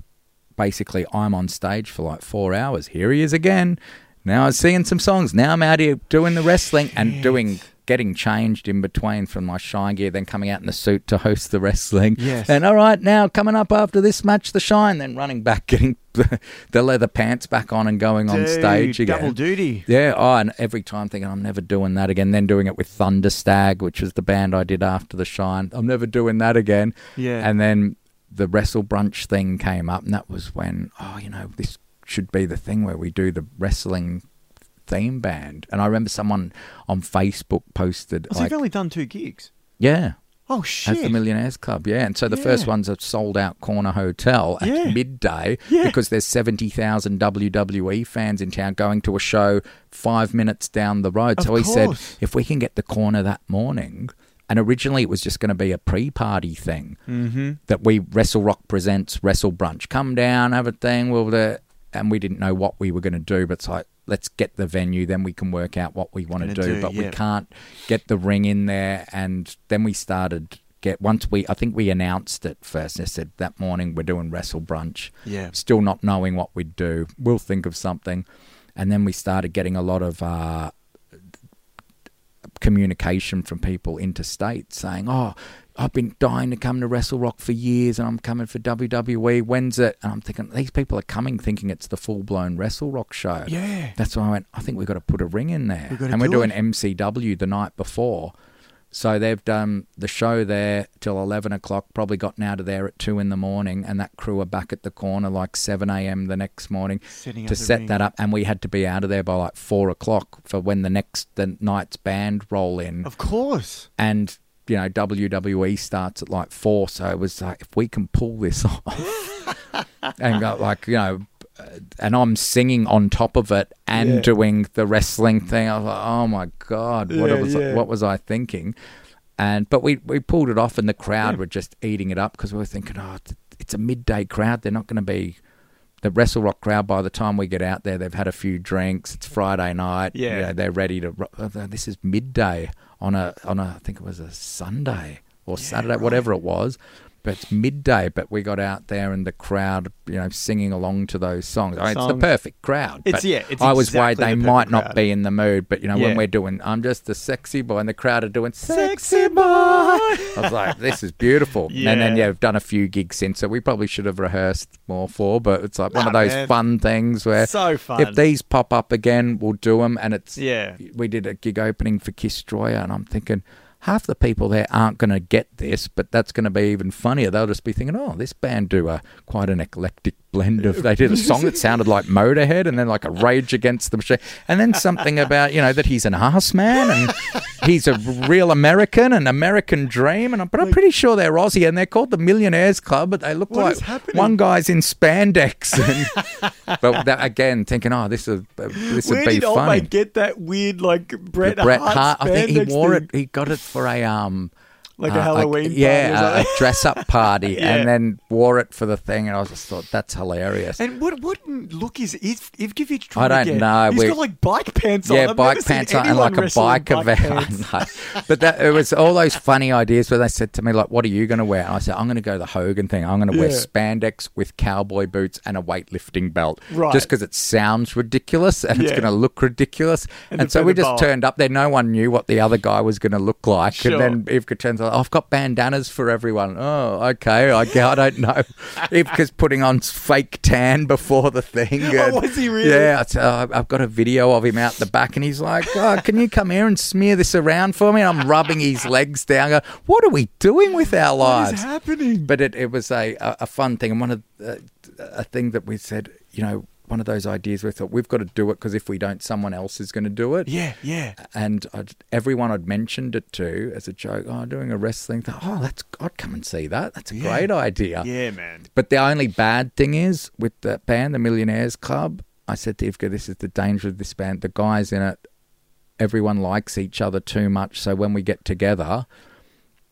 basically I'm on stage for like four hours. Here he is again. Now I'm singing some songs. Now I'm out here doing the wrestling and doing getting changed in between from my shine gear, then coming out in the suit to host the wrestling. Yes. And all right, now coming up after this match, the shine, then running back, (laughs) getting the, the leather pants back on and going on stage again. Double duty. Yeah, oh, and every time thinking I'm never doing that again. Then doing it with Thunderstag, which was the band I did after the Shine. I'm never doing that again. Yeah. And then the Wrestle Brunch thing came up, and that was when, oh, you know, this should be the thing where we do the wrestling theme band. And I remember someone on Facebook posted, Oh, so like, you've only done two gigs. yeah, Oh shit! as the Millionaires Club, yeah. And so the first one's a sold out corner hotel at Yeah. midday Yeah. because there's 70,000 WWE fans in town going to a show five minutes down the road. Of so he said, if we can get the corner that morning, and originally it was just going to be a pre party thing mm-hmm. that we Wrestle Rock presents Wrestle Brunch. Come down, have a thing. We'll do, and we didn't know what we were going to do, but it's like let's get the venue, then we can work out what we want to do. do, But we can't get the ring in there, and then we started. Get once we, I think we announced it first. I said that morning we're doing Wrestle Brunch. Yeah. Still not knowing what we'd do. We'll think of something, and then we started getting a lot of. Uh, communication from people interstate saying, "Oh, I've been dying to come to Wrestle Rock for years, and I'm coming for WWE. When's it?" And I'm thinking these people are coming thinking it's the full blown Wrestle Rock show. Yeah. That's why I went. I think we've got to put a ring in there, and we're doing it. MCW the night before. So they've done the show there till eleven o'clock. Probably gotten out of there at two in the morning, and that crew are back at the corner like seven a.m. the next morning Setting to set ring. that up. And we had to be out of there by like four o'clock for when the next the night's band roll in Of course. and you know WWE starts at like four, so it was like if we can pull this (laughs) off, (laughs) and go, like you know, and I'm singing on top of it and Yeah. doing the wrestling thing. I was like, oh my god, what Yeah, was yeah. what was I thinking? And but we we pulled it off, and the crowd were just eating it up because we were thinking, oh, it's a midday crowd. They're not going to be. The Wrestle Rock crowd, by the time we get out there, they've had a few drinks. It's Friday night. Yeah. You know, they're ready to. uh, This is midday on a on a I think it was a Sunday or Saturday, whatever it was. But it's midday. But we got out there and the crowd, you know, singing along to those songs. I mean, it's the perfect crowd. It's- yeah, it's I was worried they the might perfect not be in the mood. But you know, Yeah. when we're doing, I'm just the sexy boy, and the crowd are doing sexy boy. (laughs) I was like, this is beautiful. And then Yeah. yeah, we've done a few gigs since, so we probably should have rehearsed more for. But it's like one of those man. fun things where So fun. if these pop up again, we'll do them. And it's Yeah. we did a gig opening for Kiss Destroyer, and I'm thinking half the people there aren't going to get this, but that's going to be even funnier. They'll just be thinking, "Oh, this band do a quite an eclectic blend of." (laughs) They did a song that sounded like Motorhead, and then like a Rage Against the Machine, and then something about you know that he's an ass man and he's a real American, and American dream, and I'm, but I'm pretty sure they're Aussie, and they're called the Millionaires Club, but they look What like one guy's in spandex, (laughs) and, (laughs) but that, again, thinking, "Oh, this is this would be did old funny." mate get that weird like Bret, The Bret Hart? Hart. I think he wore thing? it. He got it for a um, Like a uh, Halloween yeah, party or a, dress up (laughs) party, Yeah. and then wore it for the thing. And I was just thought that's hilarious. And what what look is if if give you I don't know. He's We- got like bike pants on. yeah, bike pants on and like a bike event. (laughs) But that it was all those funny ideas where they said to me like, "What are you going to wear?" And I said, "I'm going to go the Hogan thing. I'm going to wear spandex with cowboy boots and a weightlifting belt, Right. just because it sounds ridiculous and it's going to look ridiculous." And And, so we just boa. turned up there. No one knew what the other guy was going to look like, Sure. and then Eve I've got bandanas for everyone. Oh, okay. I, I don't know (laughs) if because putting on fake tan before the thing. Oh, was he really? Yeah. Uh, I've got a video of him out the back, and he's like, "Oh, can you come here and smear this around for me?" And I'm rubbing his legs down. I go, what are we doing with our lives? What is happening? But it, it was a, a, a fun thing, and one of uh, a thing that we said, you know, one of those ideas we thought we've got to do it because if we don't, someone else is going to do it. Yeah, yeah. And I'd, everyone I'd mentioned it to as a joke. Oh, doing a wrestling thing. Oh, that's I'd come and see that. That's a Yeah. great idea. Yeah, man. But the only bad thing is with the band, the Millionaires Club. I said to Ivka, "This is the danger of this band. The guys in it, everyone likes each other too much. So when we get together."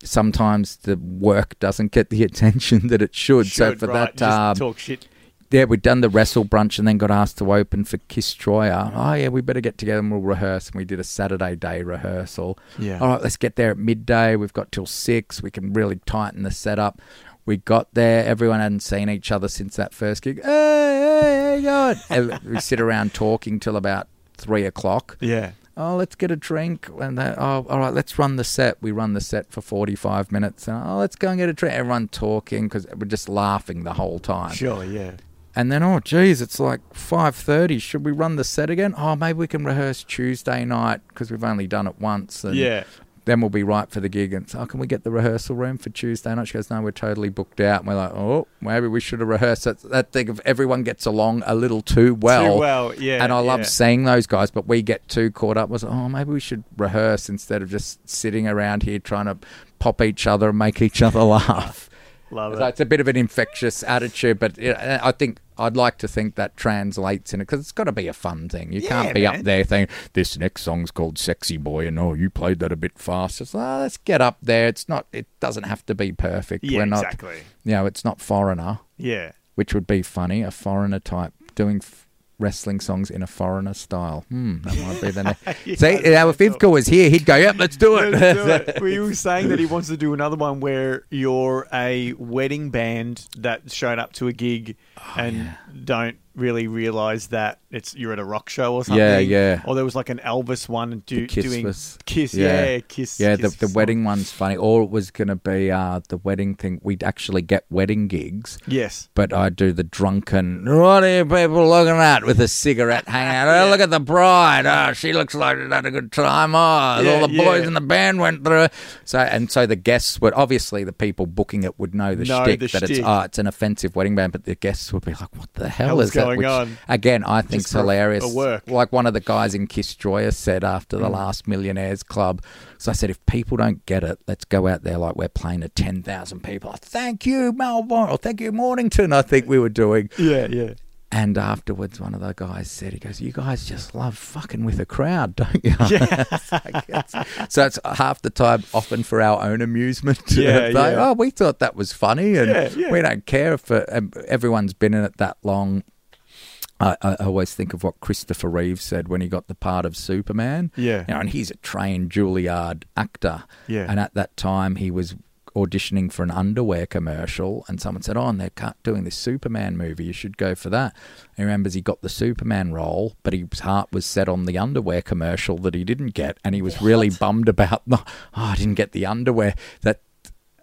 Sometimes the work doesn't get the (laughs) attention that it should. so for right, that, um, talk shit. Yeah, we'd done the wrestle brunch and then got asked to open for Kiss Troyer. Oh, yeah, we better get together and we'll rehearse. And we did a Saturday day rehearsal. Yeah. All right, let's get there at midday. We've got till six. We can really tighten the setup. We got there. Everyone hadn't seen each other since that first gig. Hey, hey? (laughs) And we sit around talking till about three o'clock. Yeah. Oh, let's get a drink. And they, oh, all right, let's run the set. We run the set for 45 minutes. And, oh, let's go and get a drink. Everyone talking because we're just laughing the whole time. Sure, yeah. And then, oh, geez, it's like 5.30. Should we run the set again? Oh, maybe we can rehearse Tuesday night because we've only done it once. And Yeah. Then we'll be right for the gig. And so, oh, can we get the rehearsal room for Tuesday night? She goes, no, we're totally booked out. And we're like, oh, maybe we should have rehearsed. That, that thing of everyone gets along a little too well. Too well, yeah. And I love yeah. seeing those guys, but we get too caught up. Was oh, maybe we should rehearse instead of just sitting around here trying to pop each other and make each other (laughs) laugh. Love So it. it's a bit of an infectious attitude, but know, I think I'd like to think that translates in it because it's got to be a fun thing. You Yeah, can't be man. up there thinking this next song's called "Sexy Boy" and oh, you played that a bit fast. It's like, oh, let's get up there. It's not. It doesn't have to be perfect. Yeah, We're not. exactly. You know, it's not foreigner, Yeah. which would be funny. A foreigner type doing. F- Wrestling songs in a foreigner style. Hmm, that might be the (laughs) next. Yeah, See, if think was here, he'd go, "Yep, let's do it." Let's do it. (laughs) Well, you saying that he wants to do another one where you're a wedding band that showed up to a gig Oh, and don't really realize that it's you're at a rock show or something. Yeah, yeah. Or there was like an Elvis one do, Kiss doing was- Kiss. yeah. Yeah, Kiss. Yeah, Kiss the, the wedding one's funny. Or it was going to be uh, the wedding thing. We'd actually get wedding gigs, Yes. but I do the drunken. What are you people looking at with a cigarette (laughs) hanging out? Oh, look at the bride. Oh, she looks like she's had a good time. Oh, Yeah, all the boys yeah. in the band went through. So and so the guests would obviously the people booking it would know the Know shtick the that it's shtick. oh, it's an offensive wedding band, but the guests would be like, "What the hell Hell's is that?" going Which, on? Again, I think a- hilarious. Like one of the guys in Kiss Joya said after Mm. the last Millionaires Club. So I said, if people don't get it, let's go out there like we're playing to 10,000 people. Thank you, Melbourne, or thank you, Mornington, I think we were doing. Yeah, yeah. And afterwards, one of the guys said, he goes, you guys just love fucking with a crowd, don't you? (laughs) Yeah. (laughs) so it's half the time often for our own amusement. (laughs) Yeah, Like, yeah. Oh, we thought that was funny, and Yeah, yeah. we don't care if uh, um, everyone's been in it that long. I, I always think of what Christopher Reeve said when he got the part of Superman. Yeah. You know, and he's a trained Juilliard actor. Yeah. And at that time, he was auditioning for an underwear commercial, and someone said, "Oh, and they're doing this Superman movie. You should go for that." He remembers he got the Superman role, but his heart was set on the underwear commercial that he didn't get, and he was really bummed about. Oh, I didn't get the underwear. That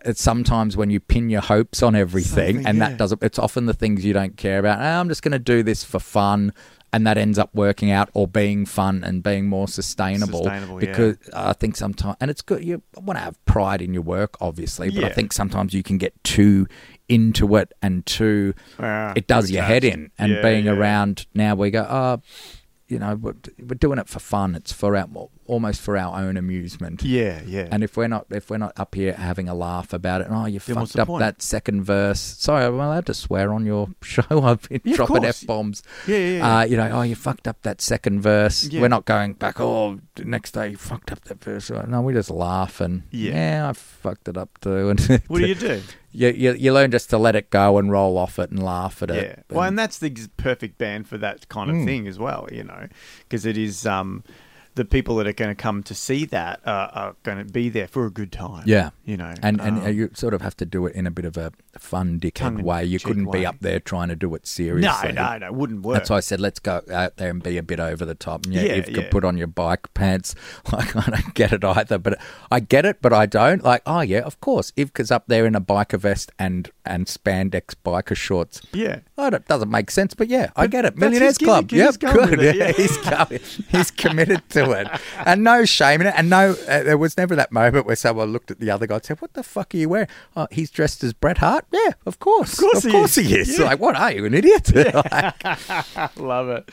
it's sometimes when you pin your hopes on everything, Something, and yeah. that doesn't. It's often the things you don't care about. "Ah, I'm just going to do this for fun. And that ends up working out or being fun and being more sustainable. Sustainable, yeah. because I think sometimes, and it's good. You want to have pride in your work, obviously, but I think sometimes you can get too into it and too. Ah, it does your head in. And Yeah, being yeah. around now, we go, oh, you know, we're, we're doing it for fun. It's for our almost for our own amusement. Yeah, yeah. And if we're not if we're not up here having a laugh about it, oh, you Then fucked up point? that second verse. Sorry, I'm allowed to swear on your (laughs) show. I've been Yeah, dropping f bombs. Yeah, yeah, yeah. Uh, you know, oh, you fucked up that second verse. Yeah. We're not going back. Oh, the next day you fucked up that verse. No, we just laugh and Yeah. yeah, I fucked it up too. (laughs) And what do you do? you, you you learn just to let it go and roll off it and laugh at it. Yeah. Well, and that's the perfect band for that kind of Mm. thing as well, you know, because it is. Um, the people that are going to come to see that uh, are going to be there for a good time. Yeah, you know, and and um, uh, you sort of have to do it in a bit of a fun dickhead way. You couldn't way. be up there trying to do it seriously. no, no, no, wouldn't work. That's why I said let's go out there and be a bit over the top. And yeah, Yeah, you could yeah. put on your bike pants. (laughs) Like I don't get it either, but I get it, but I don't. Like oh yeah, of course, Ivka's up there in a biker vest and and spandex biker shorts. Yeah. Oh, that doesn't make sense, but yeah, I get it. Millionaires Club. he's Yep, good. it, (laughs) yeah, yeah. he's going. He's committed to and no shame in it. And no, uh, there was never that moment where someone looked at the other guy and said, "What the fuck are you wearing?" Oh, he's dressed as Bret Hart. Yeah, of course, of course of he course is. he is. Yeah. Like, what are you, an idiot? (laughs) Like, (laughs) Love it.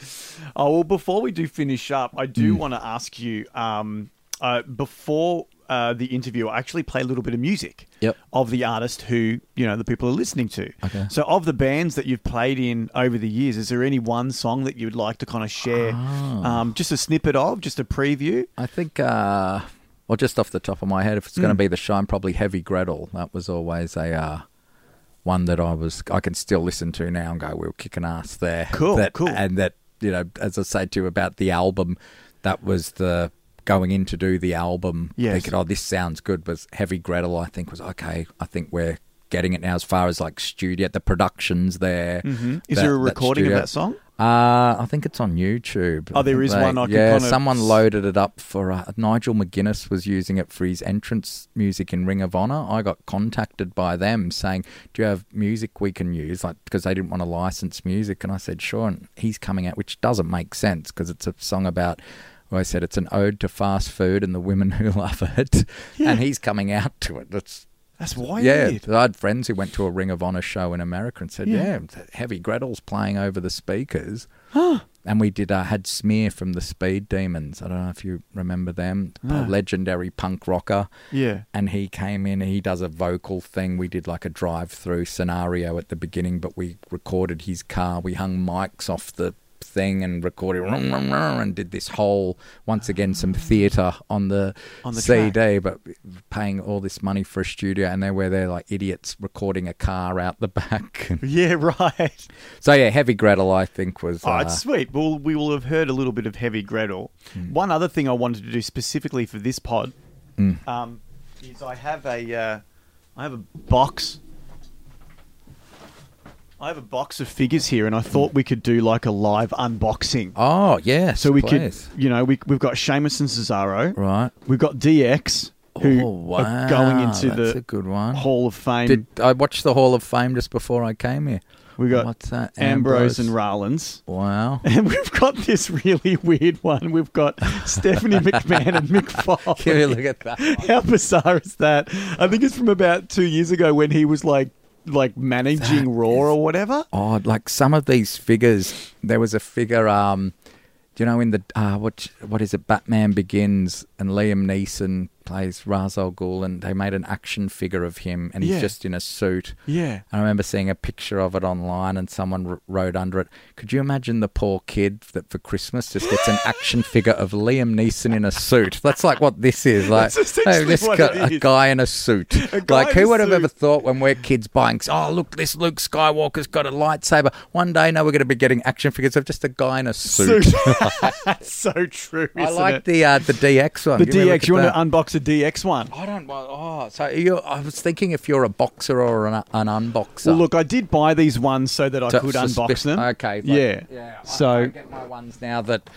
Oh well, before we do finish up, I do want to ask you. Um, uh, before uh, the interview, I actually play a little bit of music. Yep. Of the artist who you know the people are listening to. Okay. So, of the bands that you've played in over the years, is there any one song that you would like to kind of share? Ah. Um, just a snippet of, just a preview. I think, uh, well, just off the top of my head, if it's going Hmm. to be the Shine, probably Heavy Gretel. That was always a uh, one that I was, I can still listen to now and go, we were kicking ass there. Cool, That- cool. And that, you know, as I say to you about the album, that was the going in to do the album. Yes. Thinking, oh, this sounds good. But Heavy Gretel? I think was okay. I think we're getting it now as far as like studio. The production's there. Mm-hmm. Is That- there a recording of that song? uh, I think it's on YouTube. Oh, there is is one I yeah, kind of someone loaded it up for uh, Nigel McGuinness was using it for his entrance music in Ring of Honor. I got contacted by them saying, "Do you have music we can use?" Like because they didn't want to license music, and I said, "Sure." And he's coming out, which doesn't make sense because it's a song about. I said it's an ode to fast food and the women who (laughs) love it, and he's coming out to it. That's That's why. yeah, I had friends who went to a Ring of Honor show in America and said, Yeah. "Yeah, Heavy Gretel's playing over the speakers." and we did uh, had Smear from the Speed Demons. I don't know if you remember them, a legendary punk rocker. Yeah. And he came in. He does a vocal thing. We did like a drive-through scenario at the beginning, but we recorded his car. We hung mics off the thing and recorded and did this whole once again some theatre on the, On the CD, but paying all this money for a studio, and they were there like idiots recording a car out the back. (laughs) Yeah. Right. so yeah, Heavy Gretel I think was. Oh, uh, it's sweet. Well, we will have heard a little bit of Heavy Gretel. Hmm. One other thing I wanted to do specifically for this pod Mm. um, is I have a uh, I have a box. I have a box of figures here, and I thought we could do like a live unboxing. Oh yes, so we please. could, you know, we, we've got Sheamus and Cesaro. Right. We've got DX, who oh wow, are going into that's the a good one. Hall of Fame. Did I watched the Hall of Fame just before I came here? we got What's that? Ambrose and Rollins. Wow. (laughs) And we've got this really (laughs) weird one. We've got Stephanie (laughs) McMahon and Mick Foley. Me look at that. How bizarre is that? I think it's from about two years ago when he was like like managing That Raw or whatever. Oh, like some of these figures. There was a figure. Um, do you know in the uh, what what is it? Batman Begins, and Liam Neeson plays Ra's al Ghul, and they made an action figure of him, and he's Yeah. just in a suit. Yeah. I remember seeing a picture of it online, and someone wr- wrote under it, "Could you imagine the poor kid that for Christmas just gets an action (laughs) figure of Liam Neeson in a suit? That's like what this is. Like, they've just what got it a guy in a suit. (laughs) A like, who would have suit. ever thought when we're kids buying? Oh, look, this Luke Skywalker's got a lightsaber. One day, now we're going to be getting action figures of just a guy in a suit. Suit. (laughs) That's so true. I like it? the uh, the DX one. the Give me a look DX. You want to unbox a DX one? I don't. Oh, so you I was thinking if you're a boxer or an, an unboxer. Well, look, I did buy these ones so that I To could suspe- unbox them. Okay. like- yeah. Yeah. I- So- I, get my ones now that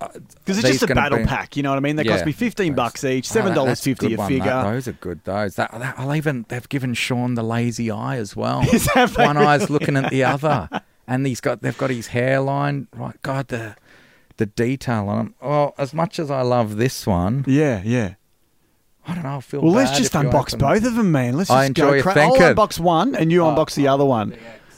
uh, Because it's these just a gonna battle pack, you know what I mean? They cost Yeah. me fifteen bucks each, Oh, seven that- dollars that's fifty good a one, figure. that- those are good. Those. That, that, I'll even they've given Shawn the lazy eye as well. (laughs) Is that one right? eye's looking at the other, and he's got they've got his hairline right. God, the the detail on him. Oh, as much as I love this one, Yeah, yeah. I don't know. I feel Well, let's just unbox both of them, man. Let's just I enjoy go. cra- I'll unbox one, and you Oh, unbox the oh. other one.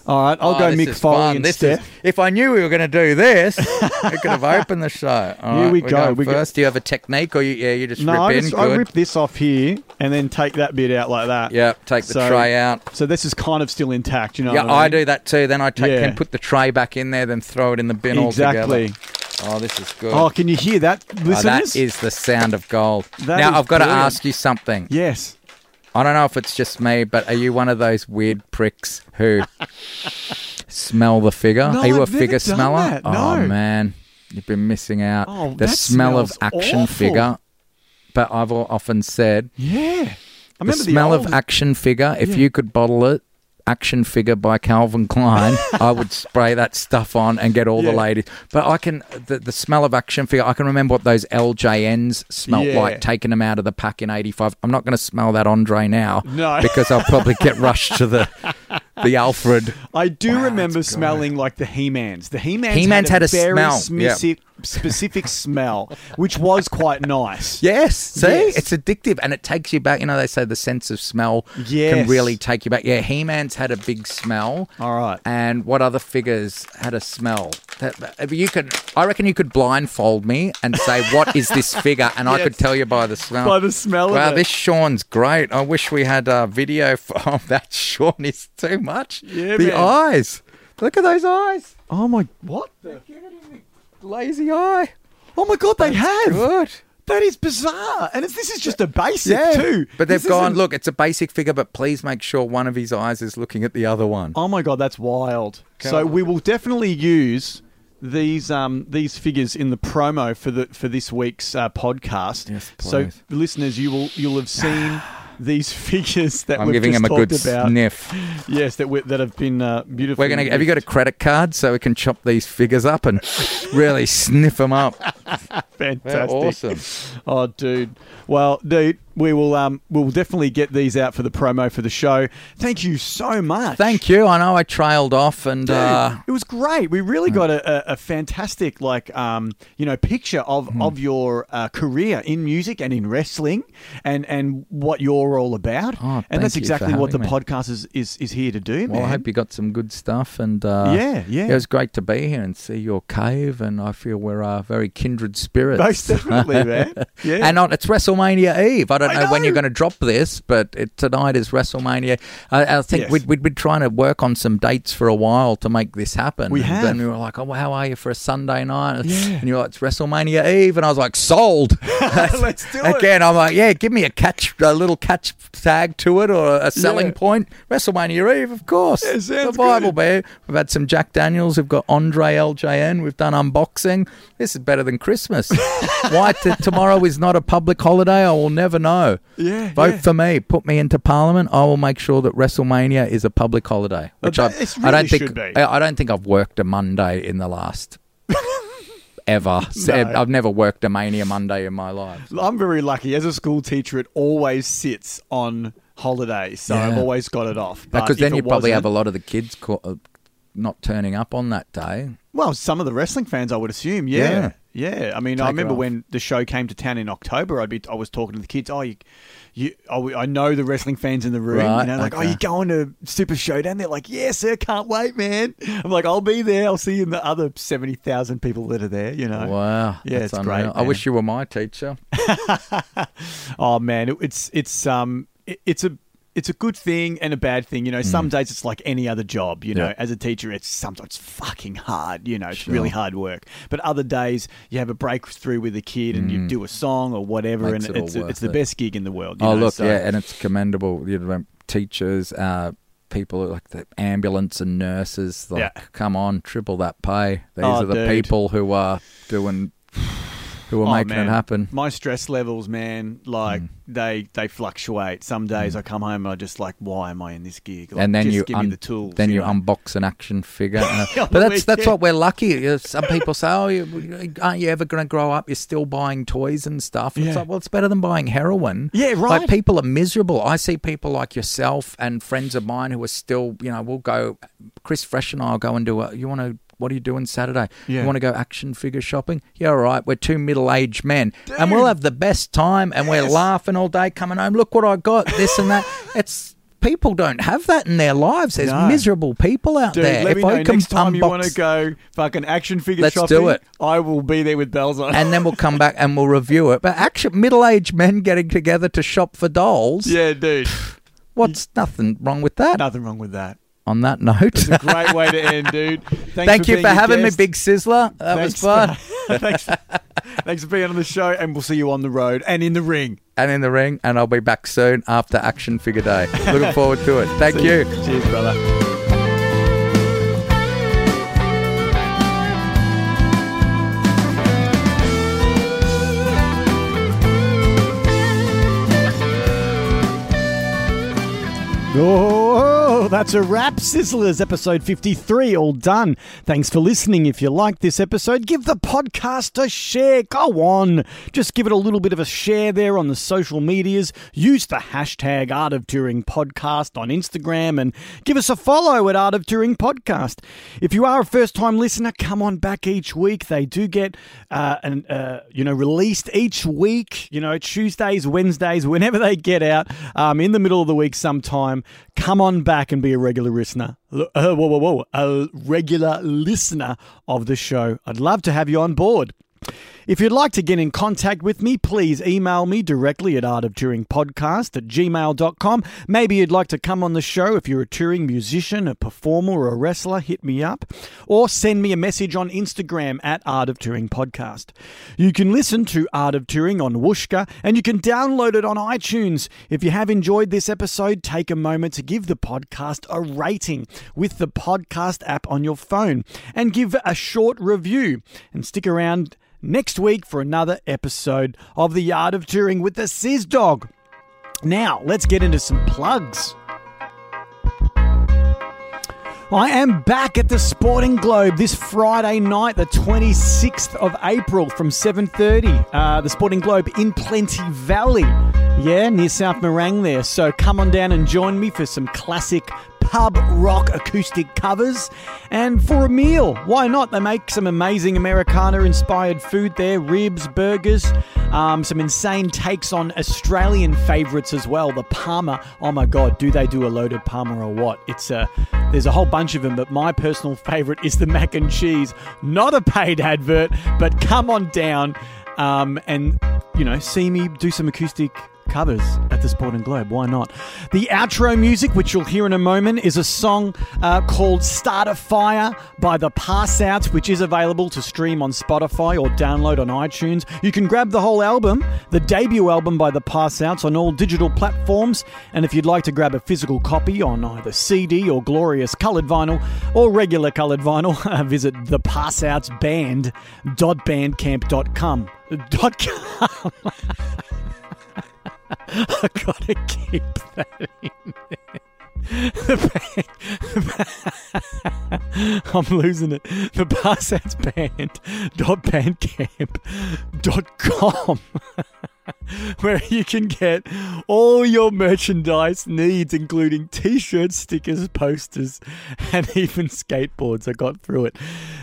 All right, I'll Oh, go Mick Foley is- if I knew we were going to do this, (laughs) we could have opened the show. All Here right, we go. We go- first, do you have a technique, or you, yeah, you just no, rip I, in? just, I Good. rip this off here and then take that bit out like that. Yeah, take the So- tray out. So this is kind of still intact, you know. yeah, I, I do that too. Then I take, Yeah. can put the tray back in there, then throw it in the bin Exactly. altogether. Oh, this is good. Oh, can you hear that, Oh, listeners? that is the sound of gold. That now I've got to ask you something. yes. I don't know if it's just me, but are you one of those weird pricks who smell the figure? No, are you a I've never figure smeller? that, Oh man, You've been missing out. Oh, the smell of action awful. figure. But I've often said Yeah. I the smell old- of action figure. If Yeah. you could bottle it, action figure by Calvin Klein, (laughs) I would spray that stuff on and get all the ladies. But I can the, the smell of action figure. I can remember what those LJNs smelt Yeah. like taking them out of the pack in '85. I'm not going to smell that Andre now, No. because I'll probably get (laughs) rushed to the the Alfred. (laughs) I do Wow, remember that's smelling like the He-Mans. The He-Mans, He-Mans had a very smell, yeah. Specific, specific smell, which was quite nice. (laughs) Yes, see, Yes. it's addictive and it takes you back. You know, they say the sense of smell Yes. can really take you back. Yeah, He Man's had a big smell. All right. And what other figures had a smell? That, you could, I reckon you could blindfold me and say, "What is this figure?" And I could tell you by the smell. By the smell Wow, of it. this Shawn's great. I wish we had a video (laughs) for that. Shawn is too much. Yeah, the man. eyes. Look at those eyes. Oh my! What? The? Lazy eye. Oh my God! They have. Good. That is bizarre, and it's, this is just a basic yeah, too. But they've This gone, look, it's a basic figure, but please make sure one of his eyes is looking at the other one. Oh my god, that's wild. so we will definitely use these um these figures in the promo for the for this week's uh, podcast. Yes, So listeners, you will you'll have seen (sighs) these figures that I'm we've giving just him a good about. sniff. Yes, that that have been uh, beautiful. We're gonna. Have you got a credit card so we can chop these figures up and really sniff them up? (laughs) fantastic? They're awesome. Oh, dude. Well, dude, we will um we'll definitely get these out for the promo for the show. Thank you so much. Thank you. I know I trailed off and Dude, uh, it was great. We really got a, a, fantastic, like, um, you know, picture of, Hmm. of your uh, career in music and in wrestling, and, and what you're all about. Oh, and that's thank you for exactly what the me. podcast is, is, is here to do, well, I hope you got some good stuff. And uh, Yeah, yeah. it was great to be here and see your cave. And I feel we're uh, very kindred spirits. Most definitely, man. (laughs) Yeah. And on, it's WrestleMania Eve. I don't I know, when you're going to drop this, but it, tonight is WrestleMania. I, I think Yes. we'd, we'd been trying to work on some dates for a while to make this happen. We and have. then we were like, oh, well, how are you for a Sunday night? Yeah. And you're like, it's WrestleMania Eve. And I was like, sold. (laughs) Let's do it. Again, I'm like, yeah, give me a catch, a little catch tag to it or a selling Yeah. point. WrestleMania Eve, of course. Yeah, the Bible, bear. We've had some Jack Daniels. We've got Andre LJN. We've done unboxing. This is better than Christmas. (laughs) Why t- tomorrow is not a public holiday, I will never know. Yeah, Vote yeah. for me. Put me into Parliament. I will make sure that WrestleMania is a public holiday. Which I, it I don't think. should be. I I don't think I've worked a Monday in the last (laughs) ever. No. I've never worked a Mania Monday in my life. I'm very lucky. As a school teacher, it always sits on holidays, so Yeah. I've always got it off. Because then you probably have a lot of the kids co- uh, not turning up on that day. Well, some of the wrestling fans, I would assume, yeah, yeah. I mean, I Take it remember when the show came to town in October. I'd be, I was talking to the kids. Oh, you, you, oh, I know the wrestling fans in the room. Right, you know, like, oh, you going to Super Showdown? They're like, yeah, sir, can't wait, man. I'm like, I'll be there. I'll see you in the other seventy thousand people that are there. You know, Wow. Yeah, it's unreal. great, I wish you were my teacher. (laughs) oh man, it, it's it's um it, it's a it's a good thing and a bad thing. You know, some days it's like any other job. You know, Mm. Yeah. as a teacher, it's sometimes fucking hard. You know, it's Sure. really hard work. But other days you have a breakthrough with a kid and you do a song or whatever, Mm. Makes and it it's worth it's the it. best gig in the world. you Oh, know, look, so- yeah, and it's commendable. You know, teachers, uh, people like the ambulance and nurses. Like, Yeah. come on, triple that pay. These Oh, are the dude. people who are doing, who are Oh, making man. it happen. My stress levels, man, like Mm. they they fluctuate. Some days I come home and I just like, why am I in this gig? Like, and then just you give un- me the tools. then you know? unbox an action figure. (laughs) and- On but that's that's what we're lucky. Uh, Some people say, "Oh, you, aren't you ever going to grow up? You're still buying toys and stuff." It's Yeah. like, well, it's better than buying heroin. Yeah, right. Like people are miserable. I see people like yourself and friends of mine who are still, you know, we'll go. Chris Fresh and I'll go and do a. You want to. What are you doing Saturday? Yeah. You want to go action figure shopping? Yeah, all right. We're two middle aged men, and we'll have the best time, and we're laughing all day, coming home. Look what I got, this and that. (laughs) It's people don't have that in their lives. There's No. miserable people out Dude, there. if I can next time you want to go fucking action figure Let's shopping. do it. I will be there with bells on. and then we'll come back and we'll review it. But action middle-aged men getting together to shop for dolls. yeah, dude. What's nothing wrong with that? Nothing wrong with that on that note. A great way to end, dude. (laughs) Thanks Thank for you for having guest. me, Big Sizzler. That thanks was fun. (laughs) For, thanks, thanks for being on the show, and we'll see you on the road and in the ring. And in the ring, and I'll be back soon after Action Figure Day. (laughs) Looking forward to it. Thank you. you. Cheers, brother. Oh! That's a wrap, Sizzlers, episode 53, all done. Thanks for listening. If you like this episode, give the podcast a share. Go on. Just give it a little bit of a share there on the social medias. Use the hashtag Art of Touring Podcast on Instagram and give us a follow at Art of Touring Podcast. If you are a first time listener, come on back each week. They do get, uh, an, uh, you know, released each week, you know, Tuesdays, Wednesdays, whenever they get out, um, in the middle of the week sometime come on back and be a regular listener. Uh, whoa, whoa, whoa, a regular listener of the show. I'd love to have you on board. If you'd like to get in contact with me, please email me directly at artoftouringpodcast at gmail.com. Maybe you'd like to come on the show if you're a touring musician, a performer, or a wrestler, hit me up. Or send me a message on Instagram at Art of Touring Podcast. You can listen to Art of Touring on Whooshkaa and you can download it on iTunes. If you have enjoyed this episode, take a moment to give the podcast a rating with the podcast app on your phone and give a short review. And stick around next week for another episode of The Art of Touring with the Sizz Dog. Now, let's get into some plugs. I am back at the Sporting Globe this Friday night, the 26th of April from 7.30. Uh, the Sporting Globe in Plenty Valley. Yeah, near South Morang there. So come on down and join me for some classic pub rock acoustic covers. And for a meal, why not? They make some amazing Americana inspired food there ribs, burgers, um, some insane takes on Australian favourites as well. The Parma, Oh my God, do they do a loaded Parma or what? It's a. There's a whole bunch of them, but my personal (laughs) favourite is the mac and cheese. Not a paid advert, but come on down um, and, you know, see me do some acoustic covers at the Sporting Globe. Why not? The outro music, which you'll hear in a moment, is a song uh, called Start a Fire by The Passouts, which is available to stream on Spotify or download on iTunes. You can grab the whole album, the debut album by The Passouts, on all digital platforms. And if you'd like to grab a physical copy on either CD or glorious coloured vinyl or regular coloured vinyl, (laughs) visit thepassoutsband.bandcamp.com. Dot com. (laughs) I gotta keep that in there. I'm losing it. The Parsats Band dot bandcamp dot com (laughs) where you can get all your merchandise needs, including t shirts, stickers, posters, (laughs) and even skateboards. I got through it.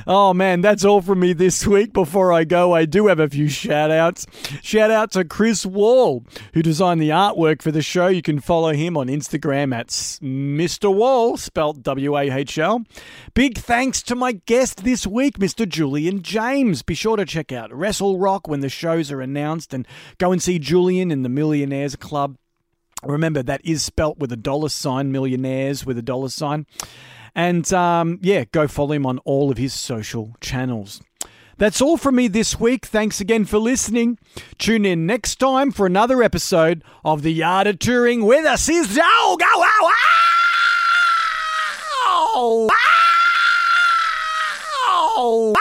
Oh man, that's all from me this week. Before I go, I do have a few shout outs. Shout out to Chris Wahl, who designed the artwork for the show. You can follow him on Instagram at Mr. Wahl, spelt W A H L. Big thanks to my guest this week, Mr. Julian James. Be sure to check out Wrestle Rock when the shows are announced and go and see Julian in the Millionaires Club. Remember, that is spelt with a dollar sign, millionaires with a dollar sign. And um, yeah, go follow him on all of his social channels. That's all from me this week. Thanks again for listening. Tune in next time for another episode of The Art of Touring with us. Is oh, go, ow, ow, ow, ow,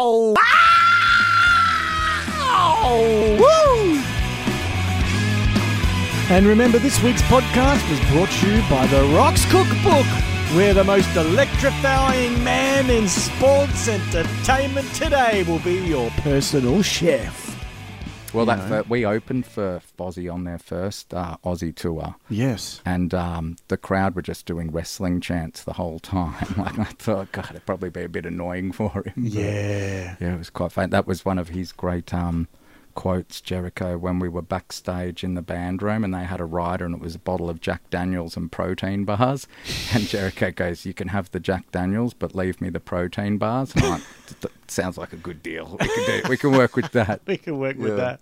ow, And remember, this week's podcast was brought to you by the Rocks Cookbook, where the most electrifying man in sports entertainment today will be your personal chef. Well, You that we opened for Fozzy on their first uh, Aussie tour. Yes. And um, the crowd were just doing wrestling chants the whole time. (laughs) like I thought, God, it'd probably be a bit annoying for him. Yeah. yeah, it was quite fun. That was one of his great um, quotes, Jericho, when we were backstage in the band room and they had a rider and it was a bottle of Jack Daniels and protein bars. (laughs) And Jericho goes, You can have the Jack Daniels, but leave me the protein bars. And like, "That sounds like a good deal. We can, do, we can work with that. (laughs) We can work with that.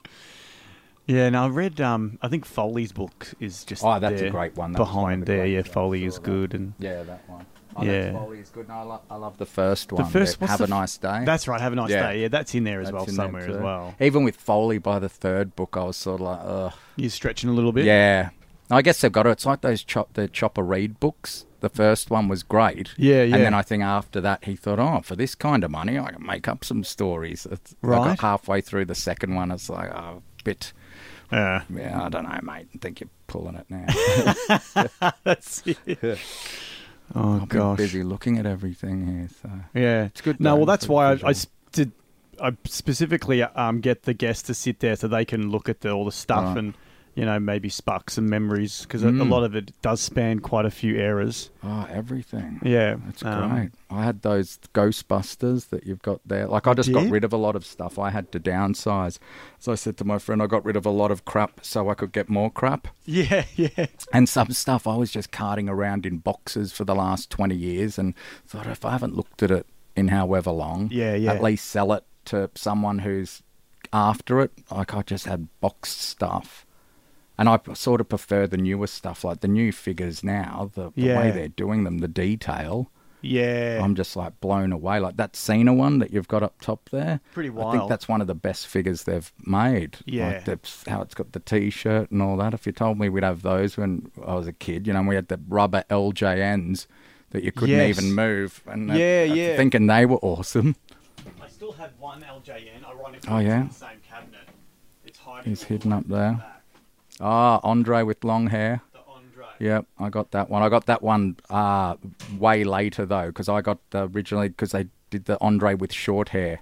Yeah, and I read. Um, I think Foley's book is just. Oh, that's a great one. That was one behind the there. Yeah. Foley is good, and Yeah, that one. Oh, Yeah. yeah. Foley is good. No, I, lo- I love the first one. the first. Have the a f- nice day. That's right. Have a nice Yeah. day. Yeah, that's in there as That's well somewhere as well. Even with Foley by the third book, I was sort of like, ugh. You're stretching a little bit. Yeah. I guess they've got it. It's like those chop, the Chopper Read books. The first one was great. Yeah, yeah. And then I think after that, he thought, oh, for this kind of money, I can make up some stories. It's, I Right. got halfway through the second one. It's like, oh, bit. Yeah. Yeah, I don't know, mate. I think you're pulling it now. (laughs) That's it. (laughs) Oh I've gosh. busy looking at everything here. So Yeah, It's good No, well, that's why I, I did. I specifically um, get the guests to sit there so they can look at the, all the stuff Right. and you know maybe spark some memories because a, a Mm. lot of it does span quite a few eras. oh, everything. Yeah, That's um, great. I had those Ghostbusters that you've got there. Like I just got rid of a lot of stuff. I had to downsize. So I said to my friend, I got rid of a lot of crap so I could get more crap. Yeah, (laughs) yeah. And some stuff I was just carting around in boxes for the last 20 years and thought if I haven't looked at it in however long, Yeah, yeah. at least sell it to someone who's after it. Like I just had boxed stuff. And I sort of prefer the newer stuff, like the new figures now, the, the Yeah. way they're doing them, the detail. Yeah. I'm just like blown away. Like that Cena one that you've got up top there. Pretty wild. I think that's one of the best figures they've made. Yeah. Like that's how it's got the T-shirt and all that. If you told me we'd have those when I was a kid, you know, we had the rubber LJNs that you couldn't Yes. even move. And Yeah, I'm yeah. thinking they were awesome. I still have one LJN. Ironically, Oh, yeah? in the same cabinet. It's hiding. He's hidden up there. Ah, Andre with long hair. The Andre. Yep, I got that one. I got that one uh, way later though, because I got the originally because they did the Andre with short hair,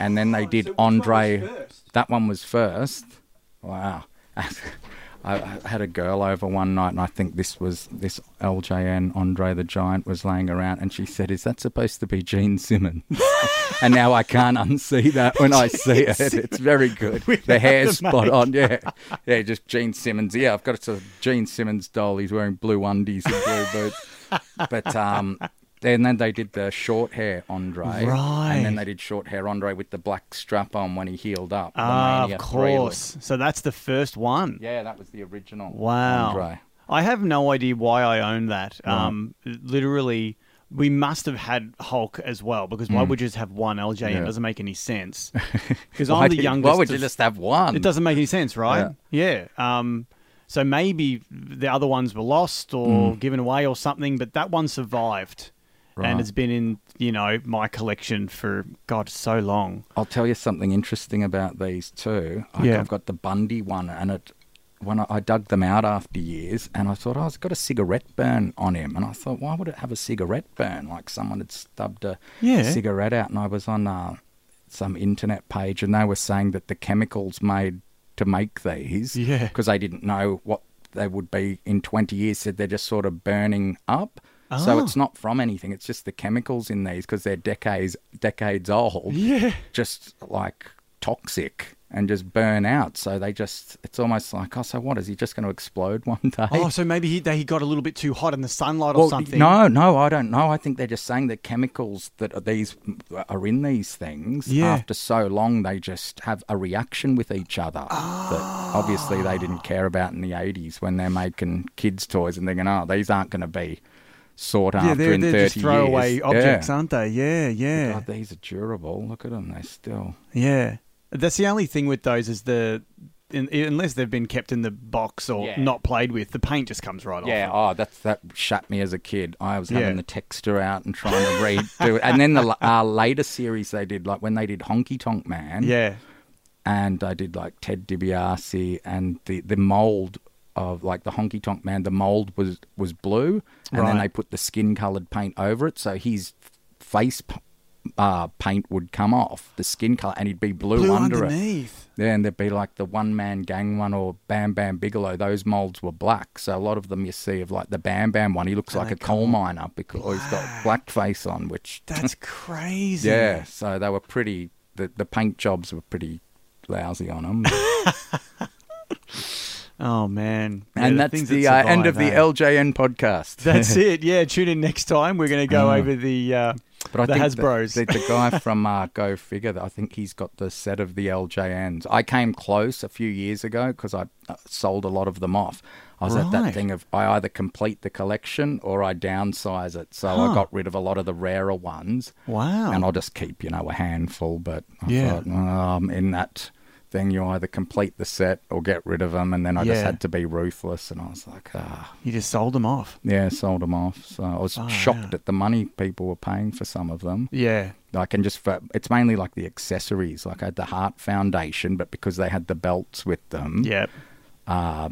and then they did Andre. That one was first. Wow. (laughs) I, I had a girl over one night, and I think this was this LJN Andre the Giant was laying around, and she said, "Is that supposed to be Gene Simmons?" (laughs) and now I can't unsee that when I see it. It's very good. the hair's spot on. Yeah, yeah, just Gene Simmons. Yeah, I've got a Gene Simmons doll. He's wearing blue undies and blue boots. But um, and then they did the short hair Andre, Right. And then they did short hair Andre with the black strap on when he healed up. Ah, of course. So that's the first one. Yeah, that was the original. Wow. Andre. I have no idea why I own that. Um, literally, we must have had Hulk as well because why would you just have one? Mm. Yeah. It doesn't make any sense. (laughs) Because I'm the did- youngest. Why would you just have one? It doesn't make any sense, right? Yeah. Um, so maybe the other ones were lost or given away or something, but that one survived. Right. And it's been in, you know, my collection for God so long. I'll tell you something interesting about these too. Like Yeah. I've got the Bundy one, and it when I, I dug them out after years, and I thought, oh, it's got a cigarette burn on him, and I thought, why would it have a cigarette burn? Like someone had stubbed a Yeah. cigarette out, and I was on uh, some internet page, and they were saying that the chemicals made to make these, Yeah. because they didn't know what they would be in 20 years, said they're just sort of burning up. So Ah. it's not from anything. It's just the chemicals in these because they're decades decades old Yeah. just like toxic and just burn out. So they just, it's almost like, oh, so what? Is he just going to explode one (laughs) day? Oh, so maybe he, they, he got a little bit too hot in the sunlight or something. No, no, I don't know. I think they're just saying the chemicals that are these are in these things Yeah. after so long they just have a reaction with each other that obviously they didn't care about in the 80s when they're making kids toys and thinking, oh, these aren't going to be sought Yeah, after they're, in they're 30 just throwaway years. objects, yeah. aren't they? Yeah, yeah. God, these are durable. Look at them. They're still. Yeah, that's the only thing with those is the in, unless they've been kept in the box or Yeah. not played with, the paint just comes right Yeah, off. Yeah, oh, that's that shut me as a kid. I was Yeah. having the texture out and trying to read do it. And then the uh, later series they did, like when they did Honky Tonk Man, yeah, and I did like Ted DiBiase, and the the mold of like the Honky Tonk Man, the mold was was blue, and then they put the skin colored paint over it, so his face uh, paint would come off the skin color, and he'd be blue, blue under it. underneath. Yeah, and there'd be like the one man gang one or Bam Bam Bigelow. Those molds were black, so a lot of them you see of like the Bam Bam one, he looks like a coal miner because he's got black face on, which (laughs) That's crazy. yeah. So they were pretty. The the paint jobs were pretty lousy on them, (laughs) Oh man. Yeah, and that's the that uh, end of survive, the eh? LJN podcast. (laughs) That's (laughs) it. Yeah, tune in next time. We're going to go Mm. over the. Uh, But I The think Hasbros. The, the, the guy (laughs) from uh, Go Figure, I think he's got the set of the LJNs. I came close a few years ago because I uh, sold a lot of them off. I was at that thing of I either complete the collection or I downsize it. So Huh. I got rid of a lot of the rarer ones. wow. And I'll just keep, you know, a handful. But I Yeah. thought, um, in that thing, you either complete the set or get rid of them. And then I just had to be ruthless. And I was like, ah, you just sold them off. yeah, sold them off. So I was Far shocked out. at the money people were paying for some of them. Yeah. I can just for, it's mainly like the accessories. Like I had the Heart Foundation, but because they had the belts with them, Yeah. uh,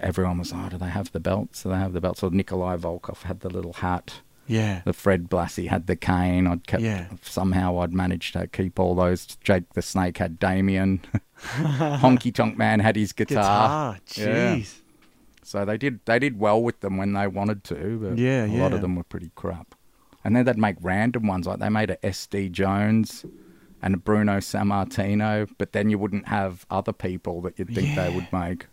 everyone was, oh, do they have the belts? Do they have the belts? So Nikolai Volkov had the little hat. Yeah. The Fred Blassie had the cane. I'd kept Yeah. somehow I'd managed to keep all those. Jake the Snake had Damien. (laughs) Honky Tonk Man had his guitar. Guitar. Yeah. Jeez. So they did they did well with them when they wanted to, but Yeah, a lot of them were pretty crap. And then they'd make random ones like they made a SD Jones and a Bruno Sammartino, but then you wouldn't have other people that you'd think they would make.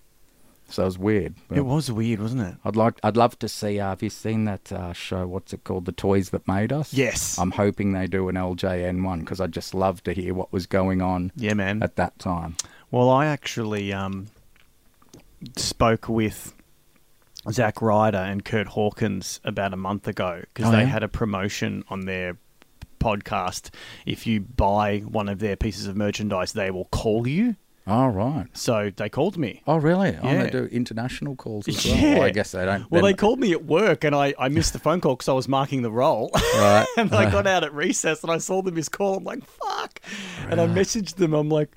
So it was weird. It was weird, wasn't it? I'd like I'd love to see. Uh, have you seen that uh, show? What's it called? The Toys That Made Us. Yes. I'm hoping they do an LJN one because I'd just love to hear what was going on Yeah, man. at that time. Well, I actually um, spoke with Zack Ryder and Kurt Hawkins about a month ago because Oh, they yeah? had a promotion on their podcast. If you buy one of their pieces of merchandise, they will call you. Oh right. So they called me. Oh really? Oh, they do international calls as well. Yeah. Well, I guess they don't. Well, they called me at work and I, I missed the phone call because I was marking the roll. Right. (laughs) and I got out at recess and I saw them missed call. I'm like, fuck. And I messaged them. I'm like,